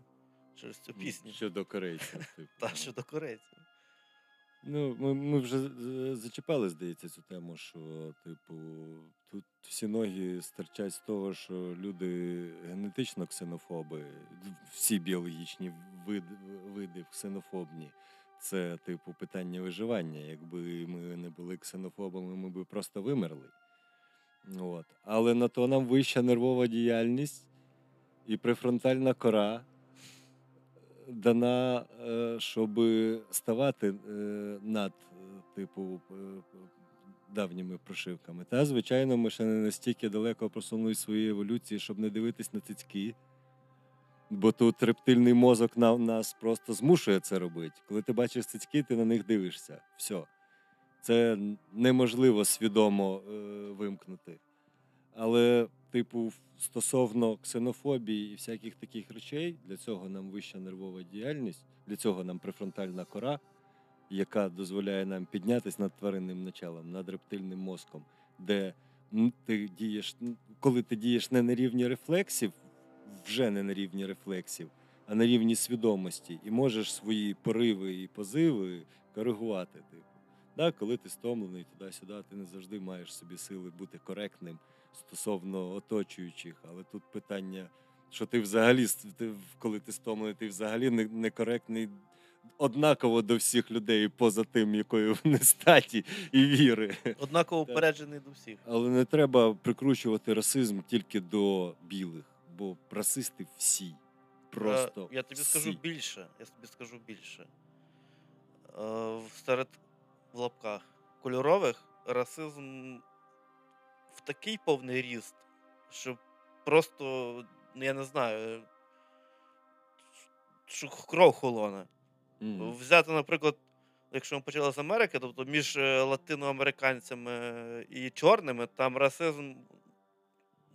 D: через цю пісню.
B: Щодо корейців. Типу.
D: Та
B: да.
D: щодо корейців.
B: Ну, ми, ми вже зачіпали, здається, цю тему, що, типу, тут всі ноги стирчать з того, що люди генетично ксенофоби, всі біологічні види, види ксенофобні. Це, типу, питання виживання. Якби ми не були ксенофобами, ми б просто вимерли. От. Але на то нам вища нервова діяльність і префронтальна кора дана, е, щоб ставати е, над, е, типу, давніми прошивками. Та, звичайно, ми ще не настільки далеко просунули в своїй еволюції, щоб не дивитись на цицьки. Бо тут рептильний мозок на, нас просто змушує це робити. Коли ти бачиш цицьки, ти на них дивишся. Все. Це неможливо свідомо е, вимкнути. Але, типу, стосовно ксенофобії і всяких таких речей, для цього нам вища нервова діяльність, для цього нам префронтальна кора, яка дозволяє нам піднятися над тваринним началом, над рептильним мозком, де ти дієш, коли ти дієш не на рівні рефлексів, вже не на рівні рефлексів, а на рівні свідомості, і можеш свої пориви і позиви коригувати. Типу. Да, коли ти стомлений туди-сюди, ти не завжди маєш собі сили бути коректним стосовно оточуючих. Але тут питання, що ти взагалі, ти, коли ти стомлений, ти взагалі некоректний однаково до всіх людей, поза тим, якої вони статі і віри.
D: Однаково упереджений до всіх.
B: Але не треба прикручувати расизм тільки до білих, бо расисти всі. Просто
D: Я тобі
B: всі.
D: скажу більше. Я тобі скажу більше. Е, Серед в лапках кольорових расизм такий повний ріст, що просто, ну я не знаю, що кров холоне.
B: Мгм.
D: Взяти, наприклад, якщо ми почали з Америки, тобто між е, латиноамериканцями і чорними, там расизм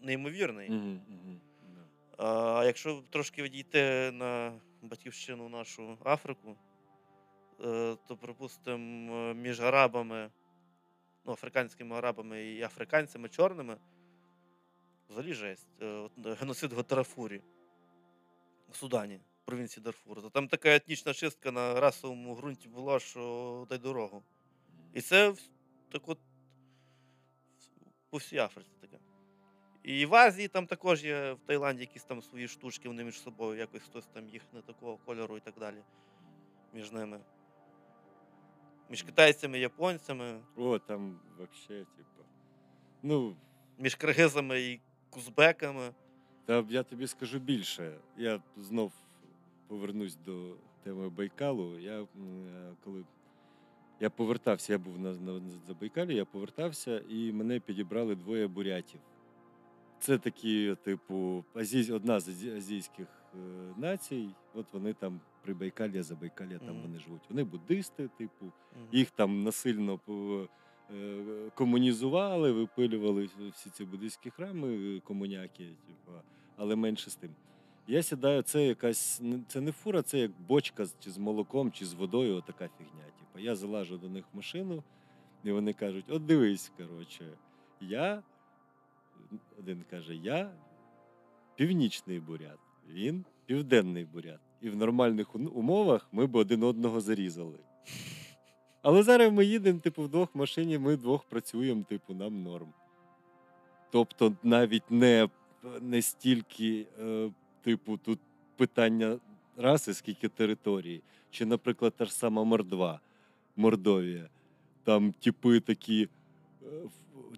D: неймовірний.
B: Да.
D: А якщо трошки відійти на батьківщину нашу Африку, е, то, припустимо, між арабами, ну, африканськими арабами і африканцями чорними, взагалі жесть. Е, е, Геноцид в Тарафурі в Судані, в провінції Дарфур. Там така етнічна чистка на расовому ґрунті була, що дай дорогу. І це так от по всій Африці таке. І в Азії там також є, в Таїланді якісь там свої штучки, вони між собою, якось хтось там їх не такого кольору і так далі. Між ними. Між китайцями, і японцями,
B: О, там вообще, типа. Ну,
D: між киргизами і кузбеками.
B: Та я тобі скажу більше. Я знов повернусь до теми Байкалу. Я е, коли я повертався, я був на, на Забайкалі, я повертався, і мене підібрали двоє бурятів. Це такі, типу, азій, одна з азійських е, націй. От вони там при Байкалі, Забайкалі, там
D: Мгм.
B: вони живуть. Вони буддисти, типу,
D: Мгм.
B: їх там насильно е, комунізували, випилювали всі ці буддийські храми, е, комуняки, типу, але менше з тим. Я сідаю, це якась це не фура, це як бочка чи з молоком, чи з водою, отака фігня. Типу. Я залажу до них в машину, і вони кажуть: от дивись, коротше, я. Один каже, я північний бурят, він південний бурят. І в нормальних умовах ми б один одного зарізали. Але зараз ми їдемо, типу, вдвох в машині, ми вдвох працюємо, типу, нам норм. Тобто, навіть не, не стільки, е, типу, тут питання раси, скільки території. Чи, наприклад, та ж сама Мордва, Мордовія. Там типи такі, е,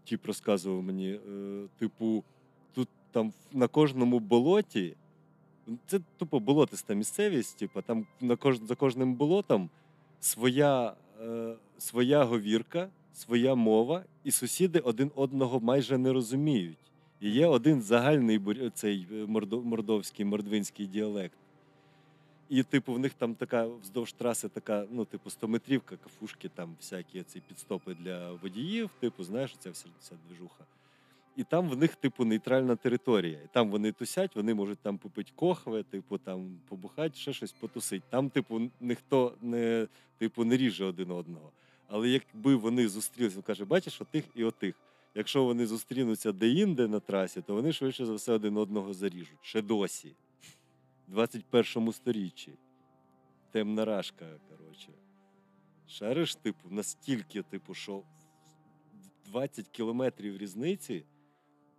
B: тип розказував мені, е, типу, тут там на кожному болоті. Це тупо болотиста місцевість, типу, там на кож... за кожним болотом своя, е, своя говірка, своя мова, і сусіди один одного майже не розуміють. І є один загальний цей е, мордовський, мордвинський діалект. І, типу, в них там така вздовж траси така, ну, типу, 100-метрівка, кафушки, там всякі ці підстопи для водіїв, типу, знаєш, ця вся, вся движуха. І там в них, типу, нейтральна територія. І там вони тусять, вони можуть там попити кохве, типу, там побухати, ще щось потусить. Там, типу, ніхто не, типу, не ріже один одного. Але якби вони зустрілися, він каже, бачиш, отих і отих. Якщо вони зустрінуться де-інде на трасі, то вони швидше за все один одного заріжуть. Ще досі. В 21 сторіччі. Темна рашка, коротше. Шариш, типу, настільки, типу, що 20 кілометрів різниці,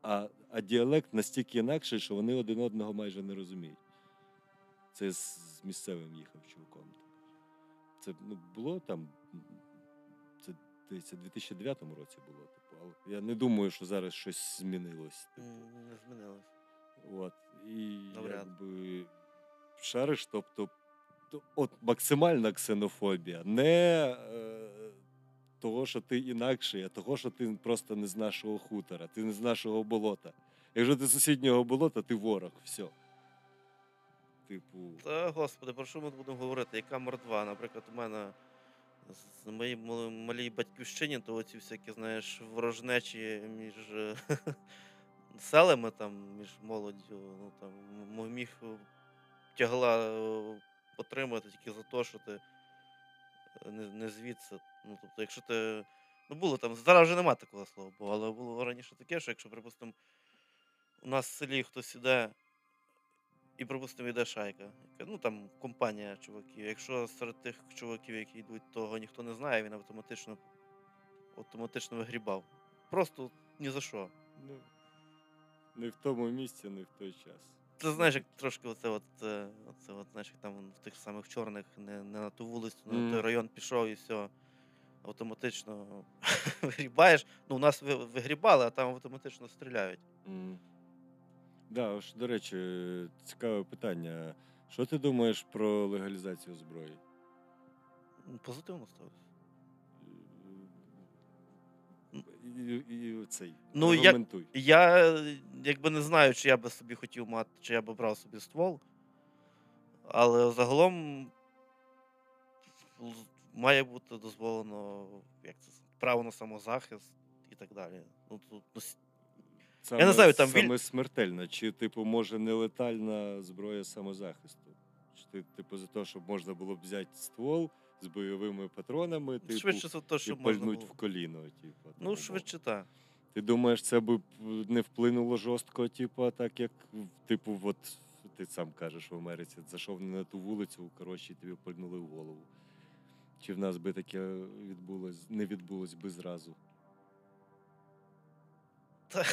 B: а, а діалект настільки інакший, що вони один одного майже не розуміють. Це з, з місцевим їхав чуваком. це ну, було там. Це десь у 2009 році було, типу, але я не думаю, що зараз щось змінилось. Типу.
D: Не змінилось.
B: От. І
D: Навряд.
B: якби шариш, тобто то- от максимальна ксенофобія, не е, того, що ти інакший, а того, що ти просто не з нашого хутора, ти не з нашого болота. Якщо ти з сусіднього болота, ти ворог, все. Типу,
D: Та господи, про що ми будемо говорити? Яка мордва? Наприклад, у мене з моїй малій батьківщині, то оці всякі, знаєш, ворожнечі між селами, там, між молоддю, ну там міг е, тягла е, потримати тільки за те, що ти е, не, не звідси. Ну, тобто, якщо ти. Ну, було там, зараз вже нема такого слова, Богу, але було раніше таке, що якщо, припустимо, у нас в селі хтось іде і, припустимо, йде шайка. яка- Ну там компанія чуваків. Якщо серед тих чуваків, які йдуть, того ніхто не знає, він автоматично автоматично вигрібав. Просто ні за що.
B: ну, не в тому місці, не в той час.
D: Ти знаєш, як трошки оце от, е, оце от, знаєш, як там в тих самих чорних не, не на ту вулицю, не на той район пішов і все. Автоматично вигрібаєш. Ну, у нас вигрібали, а там автоматично стріляють.
B: М. Да, до речі, цікаве питання. Що ти думаєш про легалізацію зброї?
D: Позитивно ставлюся.
B: І, і цей.
D: Ну, я- Я е, якби не знаю, чи я би собі хотів мати, чи я би брав собі ствол. Але загалом має бути дозволено як це, право на самозахист і так далі. Ну, тут, ну,
B: Саме,
D: не знаю, там
B: саме смертельна, чи, типу, може, нелетальна зброя самозахисту? Чи ти, типу, за те, щоб можна було б взяти ствол з бойовими патронами, типу,
D: швидше за те,
B: і
D: можна
B: пальнуть
D: було.
B: в коліно. Типу,
D: Ну,
B: там,
D: швидше так.
B: Ти думаєш, це б не вплинуло жорстко, типу, так як, типу, от ти сам кажеш в Америці, зайшов не на ту вулицю, коротше, і тобі пальнули в голову. Чи в нас би таке відбулось, не відбулось би зразу?
D: Та,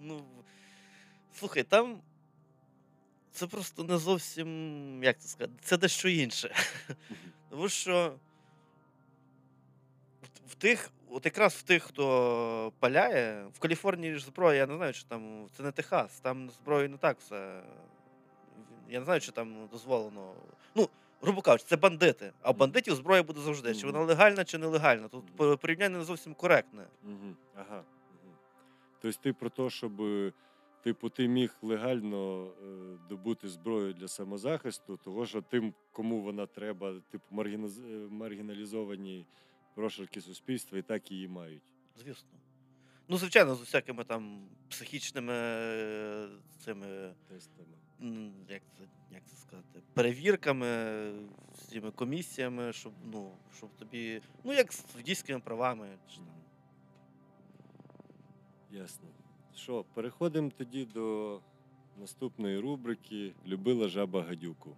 D: ну, слухай, там це просто не зовсім, як це сказати, це дещо інше. Тому що в- тих, от якраз в тих, хто паляє, в Каліфорнії ж зброя, я не знаю, чи там це не Техас, там зброю не так все. Я не знаю, чи там дозволено. Ну, грубо кажучи, це бандити. А бандитів зброя буде завжди. Чи вона легальна, чи нелегальна. Тут порівняння не зовсім коректне.
B: Ага. Тобто ти про те, щоб типу, ти міг легально е, добути зброю для самозахисту, того що тим, кому вона треба, типу е, маргіналізовані прошарки суспільства, і так її мають.
D: Звісно. Ну, звичайно, з усякими там психічними е, цими,
B: Тестами.
D: як це, як це сказати, перевірками, з цими комісіями, щоб, ну, щоб тобі. Ну, як з водійськими правами. Чи, там.
B: Ясно. Що, переходимо тоді до наступної рубрики Любила жаба гадюку.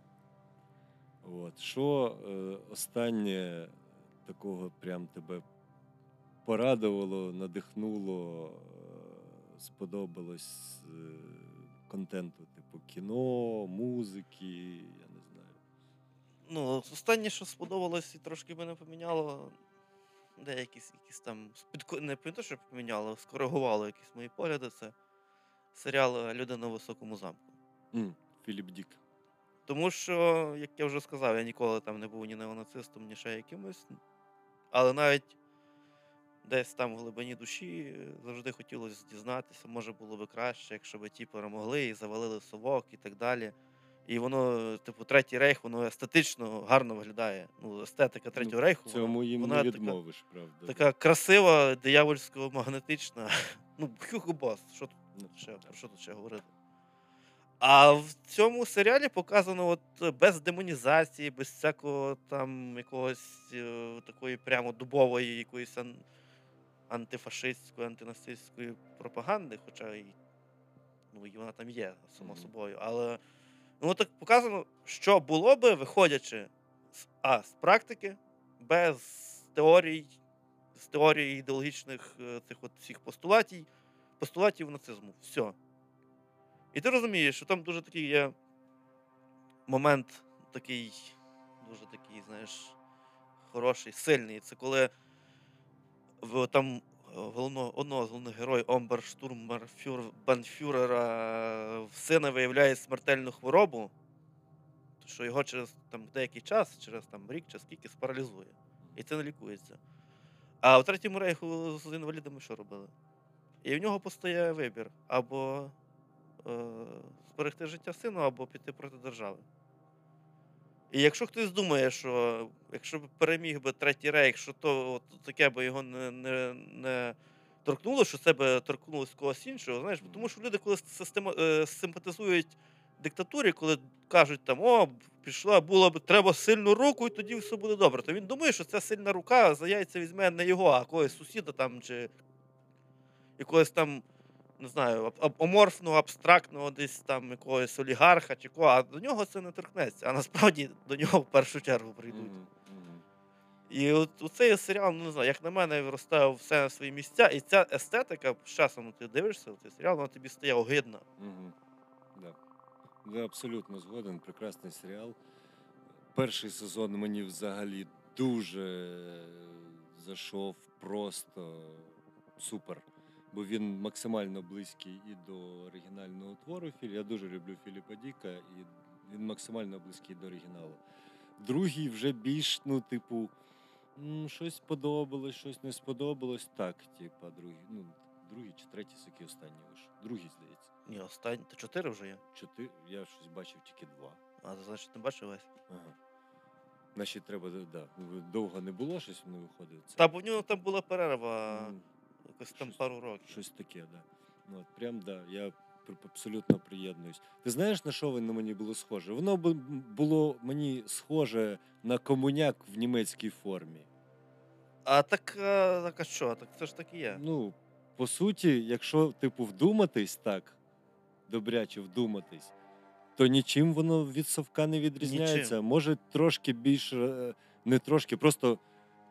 B: От. Що е, останнє такого прям тебе порадувало, надихнуло, е, сподобалось е, контенту, типу кіно, музики, я не знаю.
D: Ну, останнє, що сподобалось і трошки мене поміняло. Деякі якісь там не те, що поміняло, скоригувало якісь мої погляди. Це серіал Людина на високому замку.
B: М, Філіп Дік.
D: Тому що, як я вже сказав, я ніколи там не був ні неонацистом, ні ще якимось. Але навіть десь там в глибині душі е, завжди хотілося дізнатися, може було би краще, якщо б ті перемогли і завалили совок і так далі. І воно, типу, третій рейх, воно естетично гарно виглядає. Ну, естетика третього рейху.
B: Цьому
D: вона,
B: їм
D: вона
B: не
D: така,
B: правда.
D: така красива, диявольсько магнетична. Ну, Хьюго Босс, що тут
B: Ну,
D: ще, про що тут ще говорити? А в цьому серіалі показано от е, без демонізації, без всякого там якогось е, такої прямо дубової якоїсь антифашистської, антинацистської пропаганди, хоча і, ну, і вона там є, само собою. Але ну, так показано, що було би, виходячи з, а, з практики, без теорій, з теорії ідеологічних е, цих от всіх постулатів, постулатів нацизму. Все. І ти розумієш, що там дуже такий є момент, такий, дуже такий, знаєш, хороший, сильний. Це коли в, там е, головного, одного з головних героїв Омберштурмбанфюрера в сина виявляє смертельну хворобу, що його через там, деякий час, через там, рік чи скільки спаралізує. І це не лікується. А в третьому рейху з інвалідами що робили? І в нього постає вибір: або е, зберегти життя сину, або піти проти держави. І якщо хтось думає, що якщо б переміг би третій рейх, що то от таке би його не, не, не торкнуло, що це би торкнулося когось іншого, знаєш, тому що люди, коли система, е, симпатизують диктатурі, коли кажуть там, о, пішла, було б треба сильну руку, і тоді все буде добре. То він думає, що ця сильна рука за яйця візьме не його, а когось сусіда там чи якогось там, не знаю, аморфного, абстрактного десь там якогось олігарха чи кого, а до нього це не торкнеться. А насправді до нього в першу чергу прийдуть. І от цей серіал, ну не знаю, як на мене, розставив все на свої місця, і ця естетика з часом ти дивишся цей серіал, вона тобі стає огидна.
B: Мгм. Да. Да, абсолютно згоден. Прекрасний серіал. Перший сезон мені взагалі дуже зайшов просто супер. Бо він максимально близький і до оригінального твору. Я дуже люблю Філіпа Діка, і він максимально близький до оригіналу. Другий вже більш, ну, типу, щось подобалось, щось не сподобалось. Так, типа, другий, ну, другий чи третій, який останній вийшов. Другий, здається.
D: Ні, останні, то чотири вже є.
B: Чотири, я щось бачив тільки два.
D: А значить, не бачив весь.
B: Ага. Значить, треба, да, довго не було, щось не виходить. Це,
D: Та бо в нього там була перерва,
B: м,
D: якось там пару років.
B: щось таке, да. Ну, от, прям, да, я абсолютно приєднуюсь. Ти знаєш, на що воно мені було схоже? Воно бу- було мені схоже на комуняк в німецькій формі.
D: А так, а, так а що? Так це ж так і є.
B: Ну, по суті, якщо, типу, вдуматись так, добряче вдуматись, то нічим воно від совка не відрізняється.
D: Нічим.
B: Може, трошки більш, е, не трошки, просто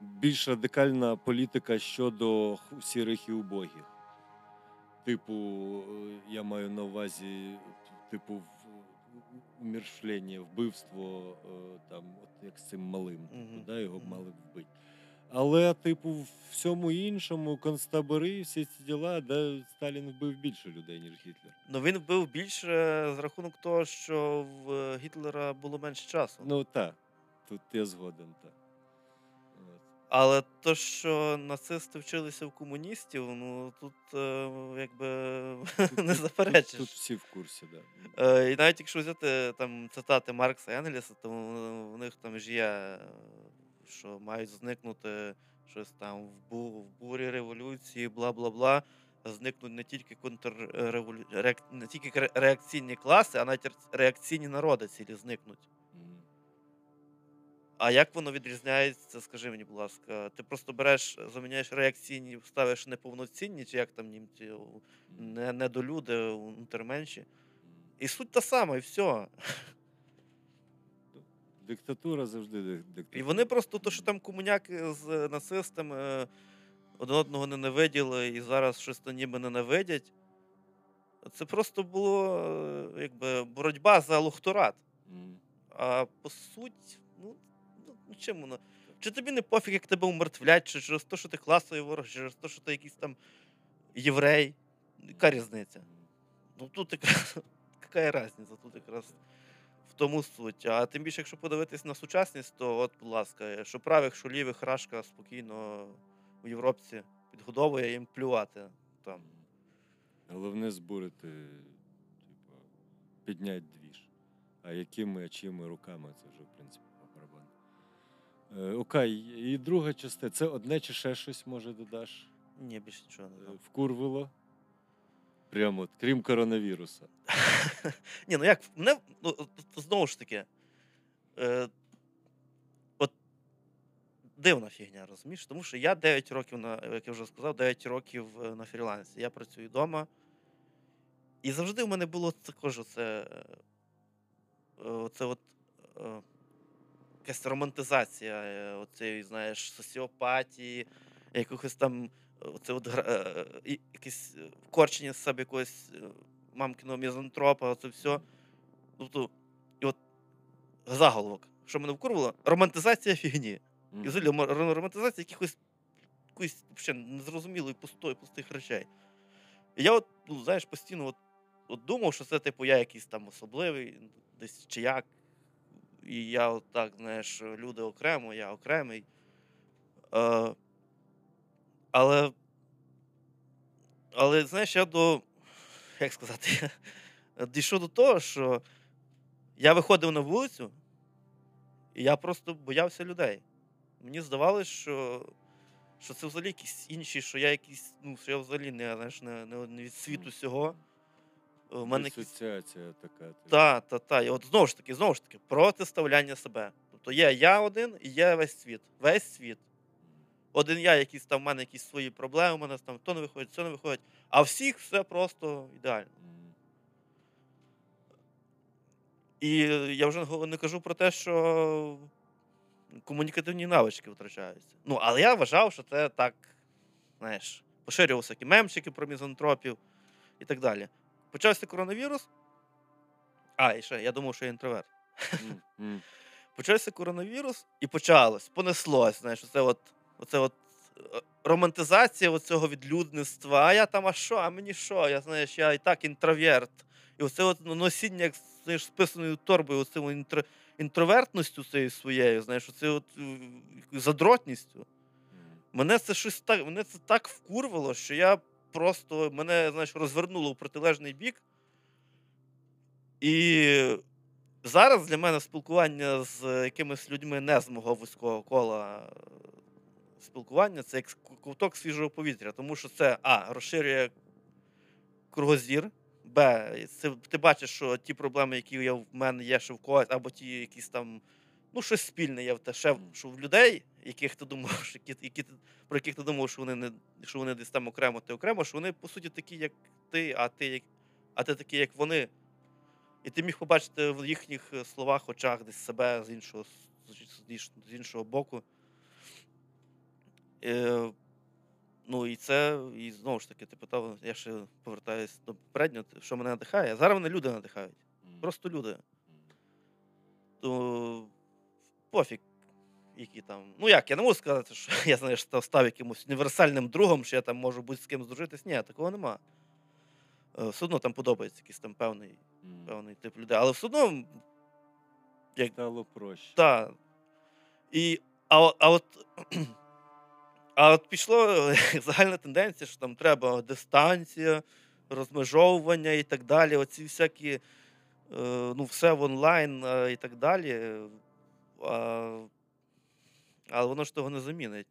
B: більш радикальна політика щодо сірих і убогих. Типу, е, я маю на увазі, типу, в- вбивство е, там, от як з цим малим. Типу, да, його мали б вбити. Але, типу, в всьому іншому, концтабори, всі ці діла, де Сталін вбив більше людей, ніж Гітлер.
D: Ну він вбив більше з рахунок того, що в Гітлера було менше часу.
B: Ну так, тут я згоден, так.
D: Але то, що нацисти вчилися в комуністів, ну тут е, якби
B: Тут-
D: не заперечиш.
B: Тут, тут всі в курсі, так.
D: Е, і навіть якщо взяти там цитати Маркса і Енгельса, то в- в них там ж є, е, що мають зникнути щось там в, бу, в бурі революції, бла бла бла. Зникнуть не тільки контрреволю... реак... не тільки реакційні класи, а навіть реакційні народи цілі зникнуть. А як воно відрізняється, скажи мені, будь ласка, ти просто береш, заміняєш реакційні, ставиш неповноцінні, чи як там німці, не, недолюди, унтерменші. І суть та сама, і все.
B: Диктатура завжди диктатура.
D: І вони просто то, що там комуняки з нацистами е, один одного ненавиділи і зараз щось ніби ненавидять. Це просто було е, якби боротьба за лухторат.
B: Мгм.
D: А по суті, ну, ну чим воно? Чи тобі не пофіг, як тебе умертвлять, чи через те, що ти класовий ворог, чи через те, що ти якийсь там єврей? Яка різниця? Ну тут якраз яка різниця? Тут якраз в тому суть. А тим більше, якщо подивитись на сучасність, то от, будь ласка, що правих, що лівих рашка спокійно в Європці підгодовує їм плювати там.
B: Головне збурити, типу, підняти двіж. А якими, а чими руками, це вже, в принципі, окей, і друга частина. Це одне чи ще щось може додаш?
D: Ні, більше нічого не
B: Е,
D: знаю.
B: Вкурвило? Прямо, от, крім коронавіруса.
D: Ні, ну як мене ну, знову ж таки. Е, от дивна фігня, розумієш? Тому що я 9 років на, як я вже сказав, 9 років е, на фрілансі. Я працюю вдома. І завжди в мене було також оце, е, оце от, е, якась романтизація е, знаєш, соціопатії, якихось там оце от, е, якесь е, вкорчення з себе якогось е, мамкиного мізантропа, оце все. Тобто, і от заголовок, що мене вкурвало, романтизація фігні.
B: Мгм.
D: І взагалі романтизація якихось якоїсь незрозумілої пустої, пустих речей. І я, от, ну, знаєш, постійно от, от думав, що це, типу, я якийсь там особливий, десь чи як. І я от так, знаєш, люди окремо, я окремий. Е, але, але, знаєш, я до. Як сказати, дійшов до того, що я виходив на вулицю, і я просто боявся людей. Мені здавалося, що, що це взагалі якісь інші, що я якийсь, ну, що я взагалі не, знаєш, не, не, не від світу цього. У мене якісь
B: така.
D: та, та, та. І от знову ж таки, знову ж таки, протиставляння себе. Тобто є я один і є весь світ. Весь світ. Один я, якісь там в мене якісь свої проблеми, у мене там то не виходить, це не виходить. А всіх все просто ідеально. І я вже не кажу про те, що комунікативні навички втрачаються. Ну, але я вважав, що це так, знаєш, поширювалися всякі мемчики про мізантропів і так далі. Почався коронавірус. А, і ще, я думав, що я інтроверт.
B: М.
D: Почався коронавірус і почалось, понеслось. Знаєш, оце от, оце от е, романтизація оцього відлюдництва. А я там, а що, а мені що? Я знаєш, я і так інтроверт. І оце от ну, носіння як знаєш, списаною торбою, оцим інтро, інтровертністю цією своєю, знаєш, оце от задротністю. Мене це щось так, мене це так вкурвало, що я просто мене, знаєш, розвернуло в протилежний бік. І зараз для мене спілкування з якимись людьми не з мого вузького кола е, спілкування це як ковток свіжого повітря, тому що це А, розширює кругозір, Б, це, ти бачиш, що ті проблеми, які є в мене є, що в когось, або ті якісь там, ну, щось спільне є в те, ще, що в людей, яких ти думав, що які, які, про яких ти думав, що вони не що вони десь там окремо, ти окремо, що вони по суті такі, як ти, а ти як а ти такий, як вони. І ти міг побачити в їхніх е, словах, очах десь себе з іншого, з- з з іншого боку. Е, ну і це, і знову ж таки, ти питав, я ще повертаюся до попереднього, що мене надихає. Зараз мене люди надихають. Просто люди. То пофіг, які там. Ну як, я не можу сказати, що я знаєш, став, став якимось універсальним другом, що я там можу будь з ким здружитись. Ні, такого нема. Е, Все одно там подобається якийсь там певний,
B: М.
D: певний тип людей. Але все одно, як
B: Стало проще.
D: так. І, а, а от. А от пішло загальна тенденція, що там треба дистанція, розмежовування і так далі. Оці всякі, е, ну, все в онлайн е, і так далі. А, але воно ж того не замінить.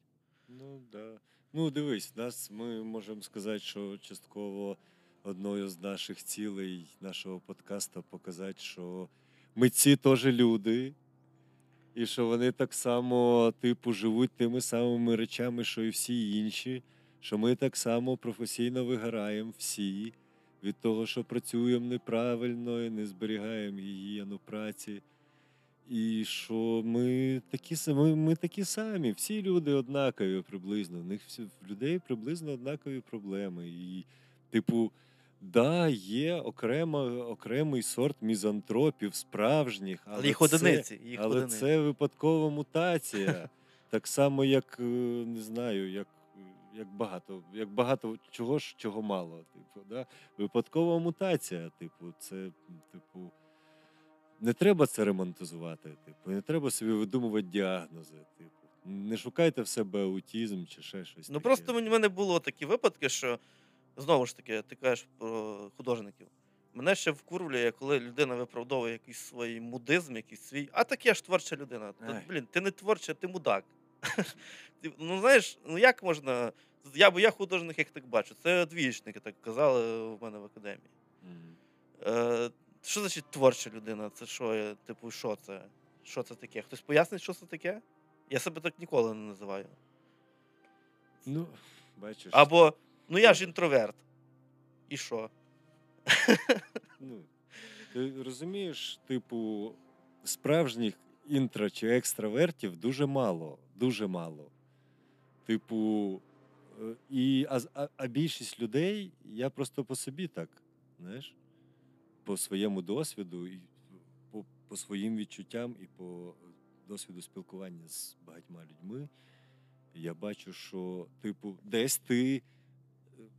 B: Ну, да. Ну, дивись, нас ми можемо сказати, що частково одною з наших цілей нашого подкасту показати, що митці теж люди, і що вони так само, типу, живуть тими самими речами, що і всі інші, що ми так само професійно вигораємо всі від того, що працюємо неправильно і не зберігаємо гігієну праці. І що ми такі самі, ми такі самі, всі люди однакові приблизно. В них всі в людей приблизно однакові проблеми. І, типу, да, є окрема, окремий сорт мізантропів, справжніх, але,
D: Але їх
B: це,
D: одиниці. Їх
B: але
D: одиниці.
B: це випадкова мутація. Так само, як е, не знаю, як, як багато, як багато чого ж, чого мало. Типу, да? Випадкова мутація, типу, це, типу. Не треба це ремонтизувати, типу, не треба собі видумувати діагнози. Типу. Не шукайте в себе аутізм чи ще щось.
D: Ну
B: таке.
D: просто в мене було такі випадки, що знову ж таки, ти кажеш про художників. Мене ще вкурвлює, коли людина виправдовує якийсь свій мудизм, якийсь свій. А так я ж творча людина.
B: Ай.
D: блін, ти не творча, ти мудак. Ну знаєш, ну як можна. Я, бо я художник, як так бачу. Це двієчники так казали в мене в академії.
B: Мгм.
D: Е, що значить творча людина? Це що? е, Типу, що це? Що це таке? Хтось пояснить, що це таке? Я себе так ніколи не називаю.
B: Ну, бачиш.
D: Або, ну я ж інтроверт. І що?
B: Ну, ти розумієш, типу, справжніх інтро чи екстравертів дуже мало. Дуже мало. Типу, е, і, а, а, а більшість людей, я просто по собі так, знаєш, по своєму досвіду, і по, по своїм відчуттям і по досвіду спілкування з багатьма людьми, я бачу, що, типу, десь ти е,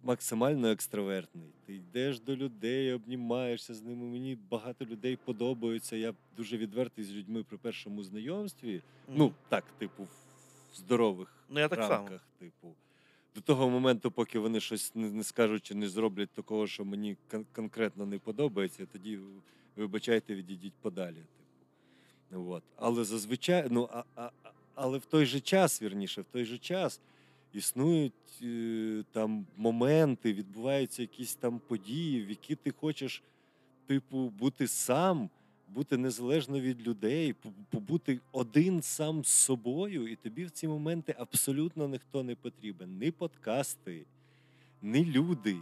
B: максимально екстравертний. Ти йдеш до людей, обнімаєшся з ними. Мені багато людей подобаються. Я дуже відвертий з людьми при першому знайомстві. Ну, так, типу, в здорових
D: Ну, я так само.
B: типу. До того моменту, поки вони щось не, скажуть чи не зроблять такого, що мені кон- конкретно не подобається, тоді вибачайте, відійдіть подалі. Типу. От. Але зазвичай, ну, а, а- але в той же час, вірніше, в той же час існують е, там моменти, відбуваються якісь там події, в які ти хочеш, типу, бути сам, бути незалежно від людей, побути один сам з собою, і тобі в ці моменти абсолютно ніхто не потрібен. Ні подкасти, ні люди,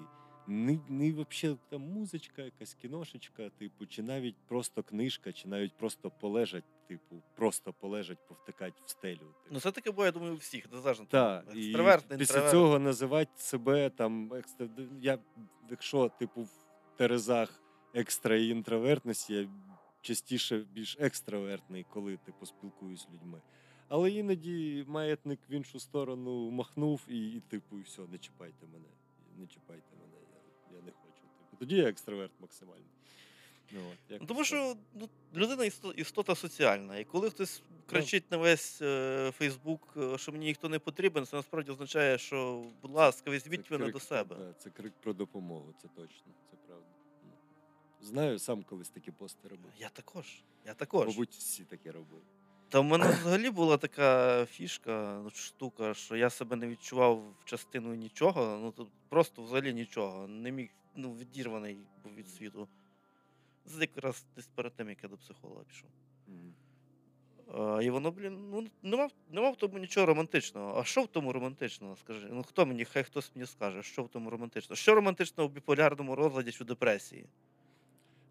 B: ні, ні вообще там музичка, якась кіношечка, типу, чи навіть просто книжка, чи навіть просто полежать, типу, просто полежать, повтикать в стелю. Типу.
D: Ну, це таке буває, думаю, у всіх, незалежно.
B: Так, і після цього називати себе там екстра... Я, якщо, типу, в терезах екстра і інтровертності, я частіше більш екстравертний, коли типу спілкуюсь з людьми. Але іноді маятник в іншу сторону махнув і, і типу, і все, не чіпайте мене. Не чіпайте мене, я, я не хочу. Типу. Тоді я екстраверт максимальний. Ну, от,
D: Ну, тому що ну, людина істота соціальна. І коли хтось кричить на весь е, Фейсбук, е, що мені ніхто не потрібен, це насправді означає, що, будь ласка, візьміть
B: Це
D: мене
B: крик,
D: до себе.
B: Да, це крик про допомогу, це точно, це правда. Знаю, сам колись такі пости робив.
D: Я також. Я також.
B: Мабуть, всі таке робили.
D: Та в мене взагалі була така фішка, ну, штука, що я себе не відчував частиною нічого, ну тут просто взагалі нічого. Не міг, ну, відірваний був від світу. Це якраз десь перед тим, як я до психолога пішов. А, і воно, блін, ну нема, нема в тому нічого романтичного. А що в тому романтичного? Скажи? Ну хто мені, хай хтось мені скаже, що в тому романтичного? Що романтичного в біполярному розладі чи депресії?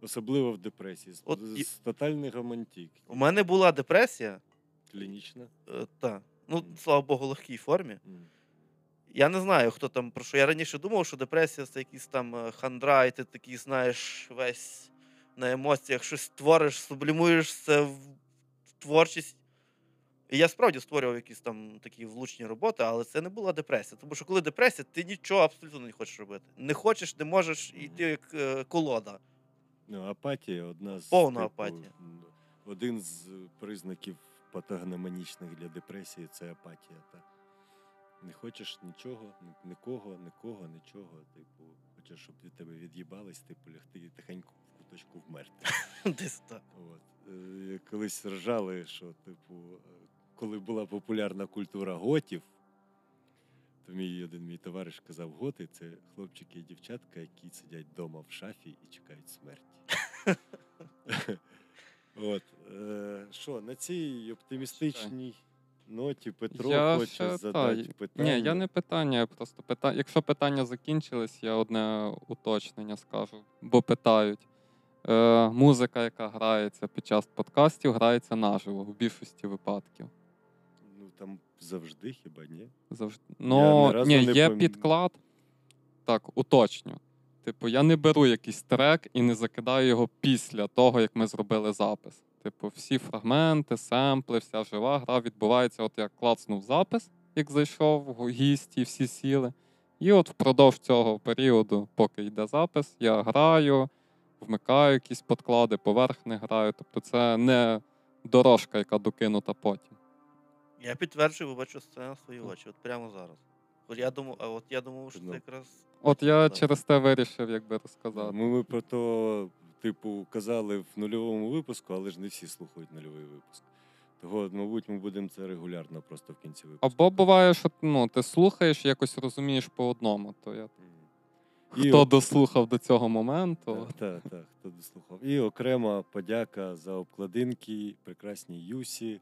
B: Особливо в депресії.
D: От
B: з,
D: і-
B: з тотальний романтик.
D: У мене була депресія,
B: Клінічна.
D: е, та, ну, слава Богу, в легкій формі.
B: М.
D: Я не знаю, хто там про що. Я раніше думав, що депресія це якийсь там е, хандра, і ти такий, знаєш, весь на емоціях щось твориш, сублімуєш це в в творчість. І я справді створював якісь там такі влучні роботи, але це не була депресія. Тому що коли депресія, ти нічого абсолютно не хочеш робити. Не хочеш, не можеш, і ти як е, колода.
B: Ну, апатія одна з
D: Повна
B: типу,
D: апатія.
B: Один з признаків патогномонічних для депресії це апатія. Та. Не хочеш нічого, нікого, нікого, нічого. Типу, хочеш, щоб від тебе від'їбались, типу, лягти і тихенько в куточку вмерти.
D: Десь так.
B: От. Е, Колись ржали, що, типу, е, коли була популярна культура готів, то мій один мій товариш казав, готи це хлопчики і дівчатка, які сидять вдома в шафі і чекають смерті. От. е, Що, на цій оптимістичній ноті Петро
C: Я
B: хоче
C: ще-
B: задати
C: й-
B: питання.
C: Ні, я не питання, я просто питання. Якщо питання закінчились, я одне уточнення скажу, бо питають. Е, музика, яка грається під час подкастів, грається наживо в більшості випадків.
B: Ну там завжди хіба ні?
C: Завжди. Ну, ні,
B: не
C: є
B: пам-
C: підклад. Так, уточню. Типу, я не беру якийсь трек і не закидаю його після того, як ми зробили запис. Типу, всі фрагменти, семпли, вся жива гра відбувається, от я клацнув запис, як зайшов гість і всі сіли. І от впродовж цього періоду, поки йде запис, я граю, вмикаю якісь подклади, поверх не граю. Тобто це не дорожка, яка докинута потім.
D: Я підтверджую, бо бачу це на свої очі, от прямо зараз. От я думав, а от я думав, що
B: Ну.
D: це якраз.
C: От я
D: Так.
C: через те вирішив, якби розказати.
B: Ми, ми про то, типу, казали в нульовому випуску, але ж не всі слухають нульовий випуск. Того, мабуть, ми будемо це регулярно просто в кінці випуску.
C: Або буває, що ну, ти слухаєш, якось розумієш по одному. То я
B: Мгм. І
C: хто дослухав до цього моменту.
B: Так, так, так, хто дослухав. І окрема подяка за обкладинки прекрасній Юсі,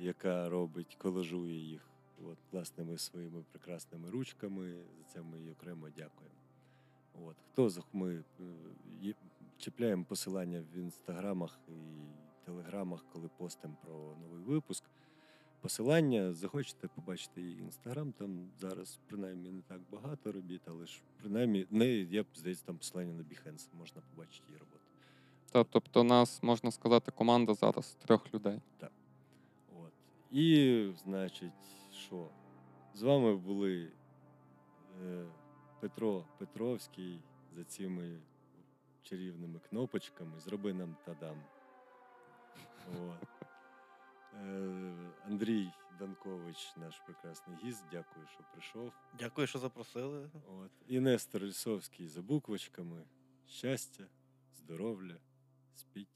B: яка робить, колажує їх от, власними своїми прекрасними ручками. За це ми їй окремо дякуємо. От. Хто ми е, чіпляємо посилання в інстаграмах і телеграмах, коли постимо про новий випуск. Посилання захочете побачити її інстаграм. Там зараз принаймні не так багато робіт, але ж принаймні неї є здається там посилання на Behance, можна побачити її роботу.
C: Та, тобто, нас можна сказати, команда зараз трьох людей.
B: І, значить, що? З вами були е, Петро Петровський за цими чарівними кнопочками. Зроби нам тадам. От. Е, Андрій Данкович, наш прекрасний гість, дякую, що прийшов.
D: Дякую, що запросили.
B: От. І Нестор Лісовський за буквочками. Щастя, здоров'я, спіть.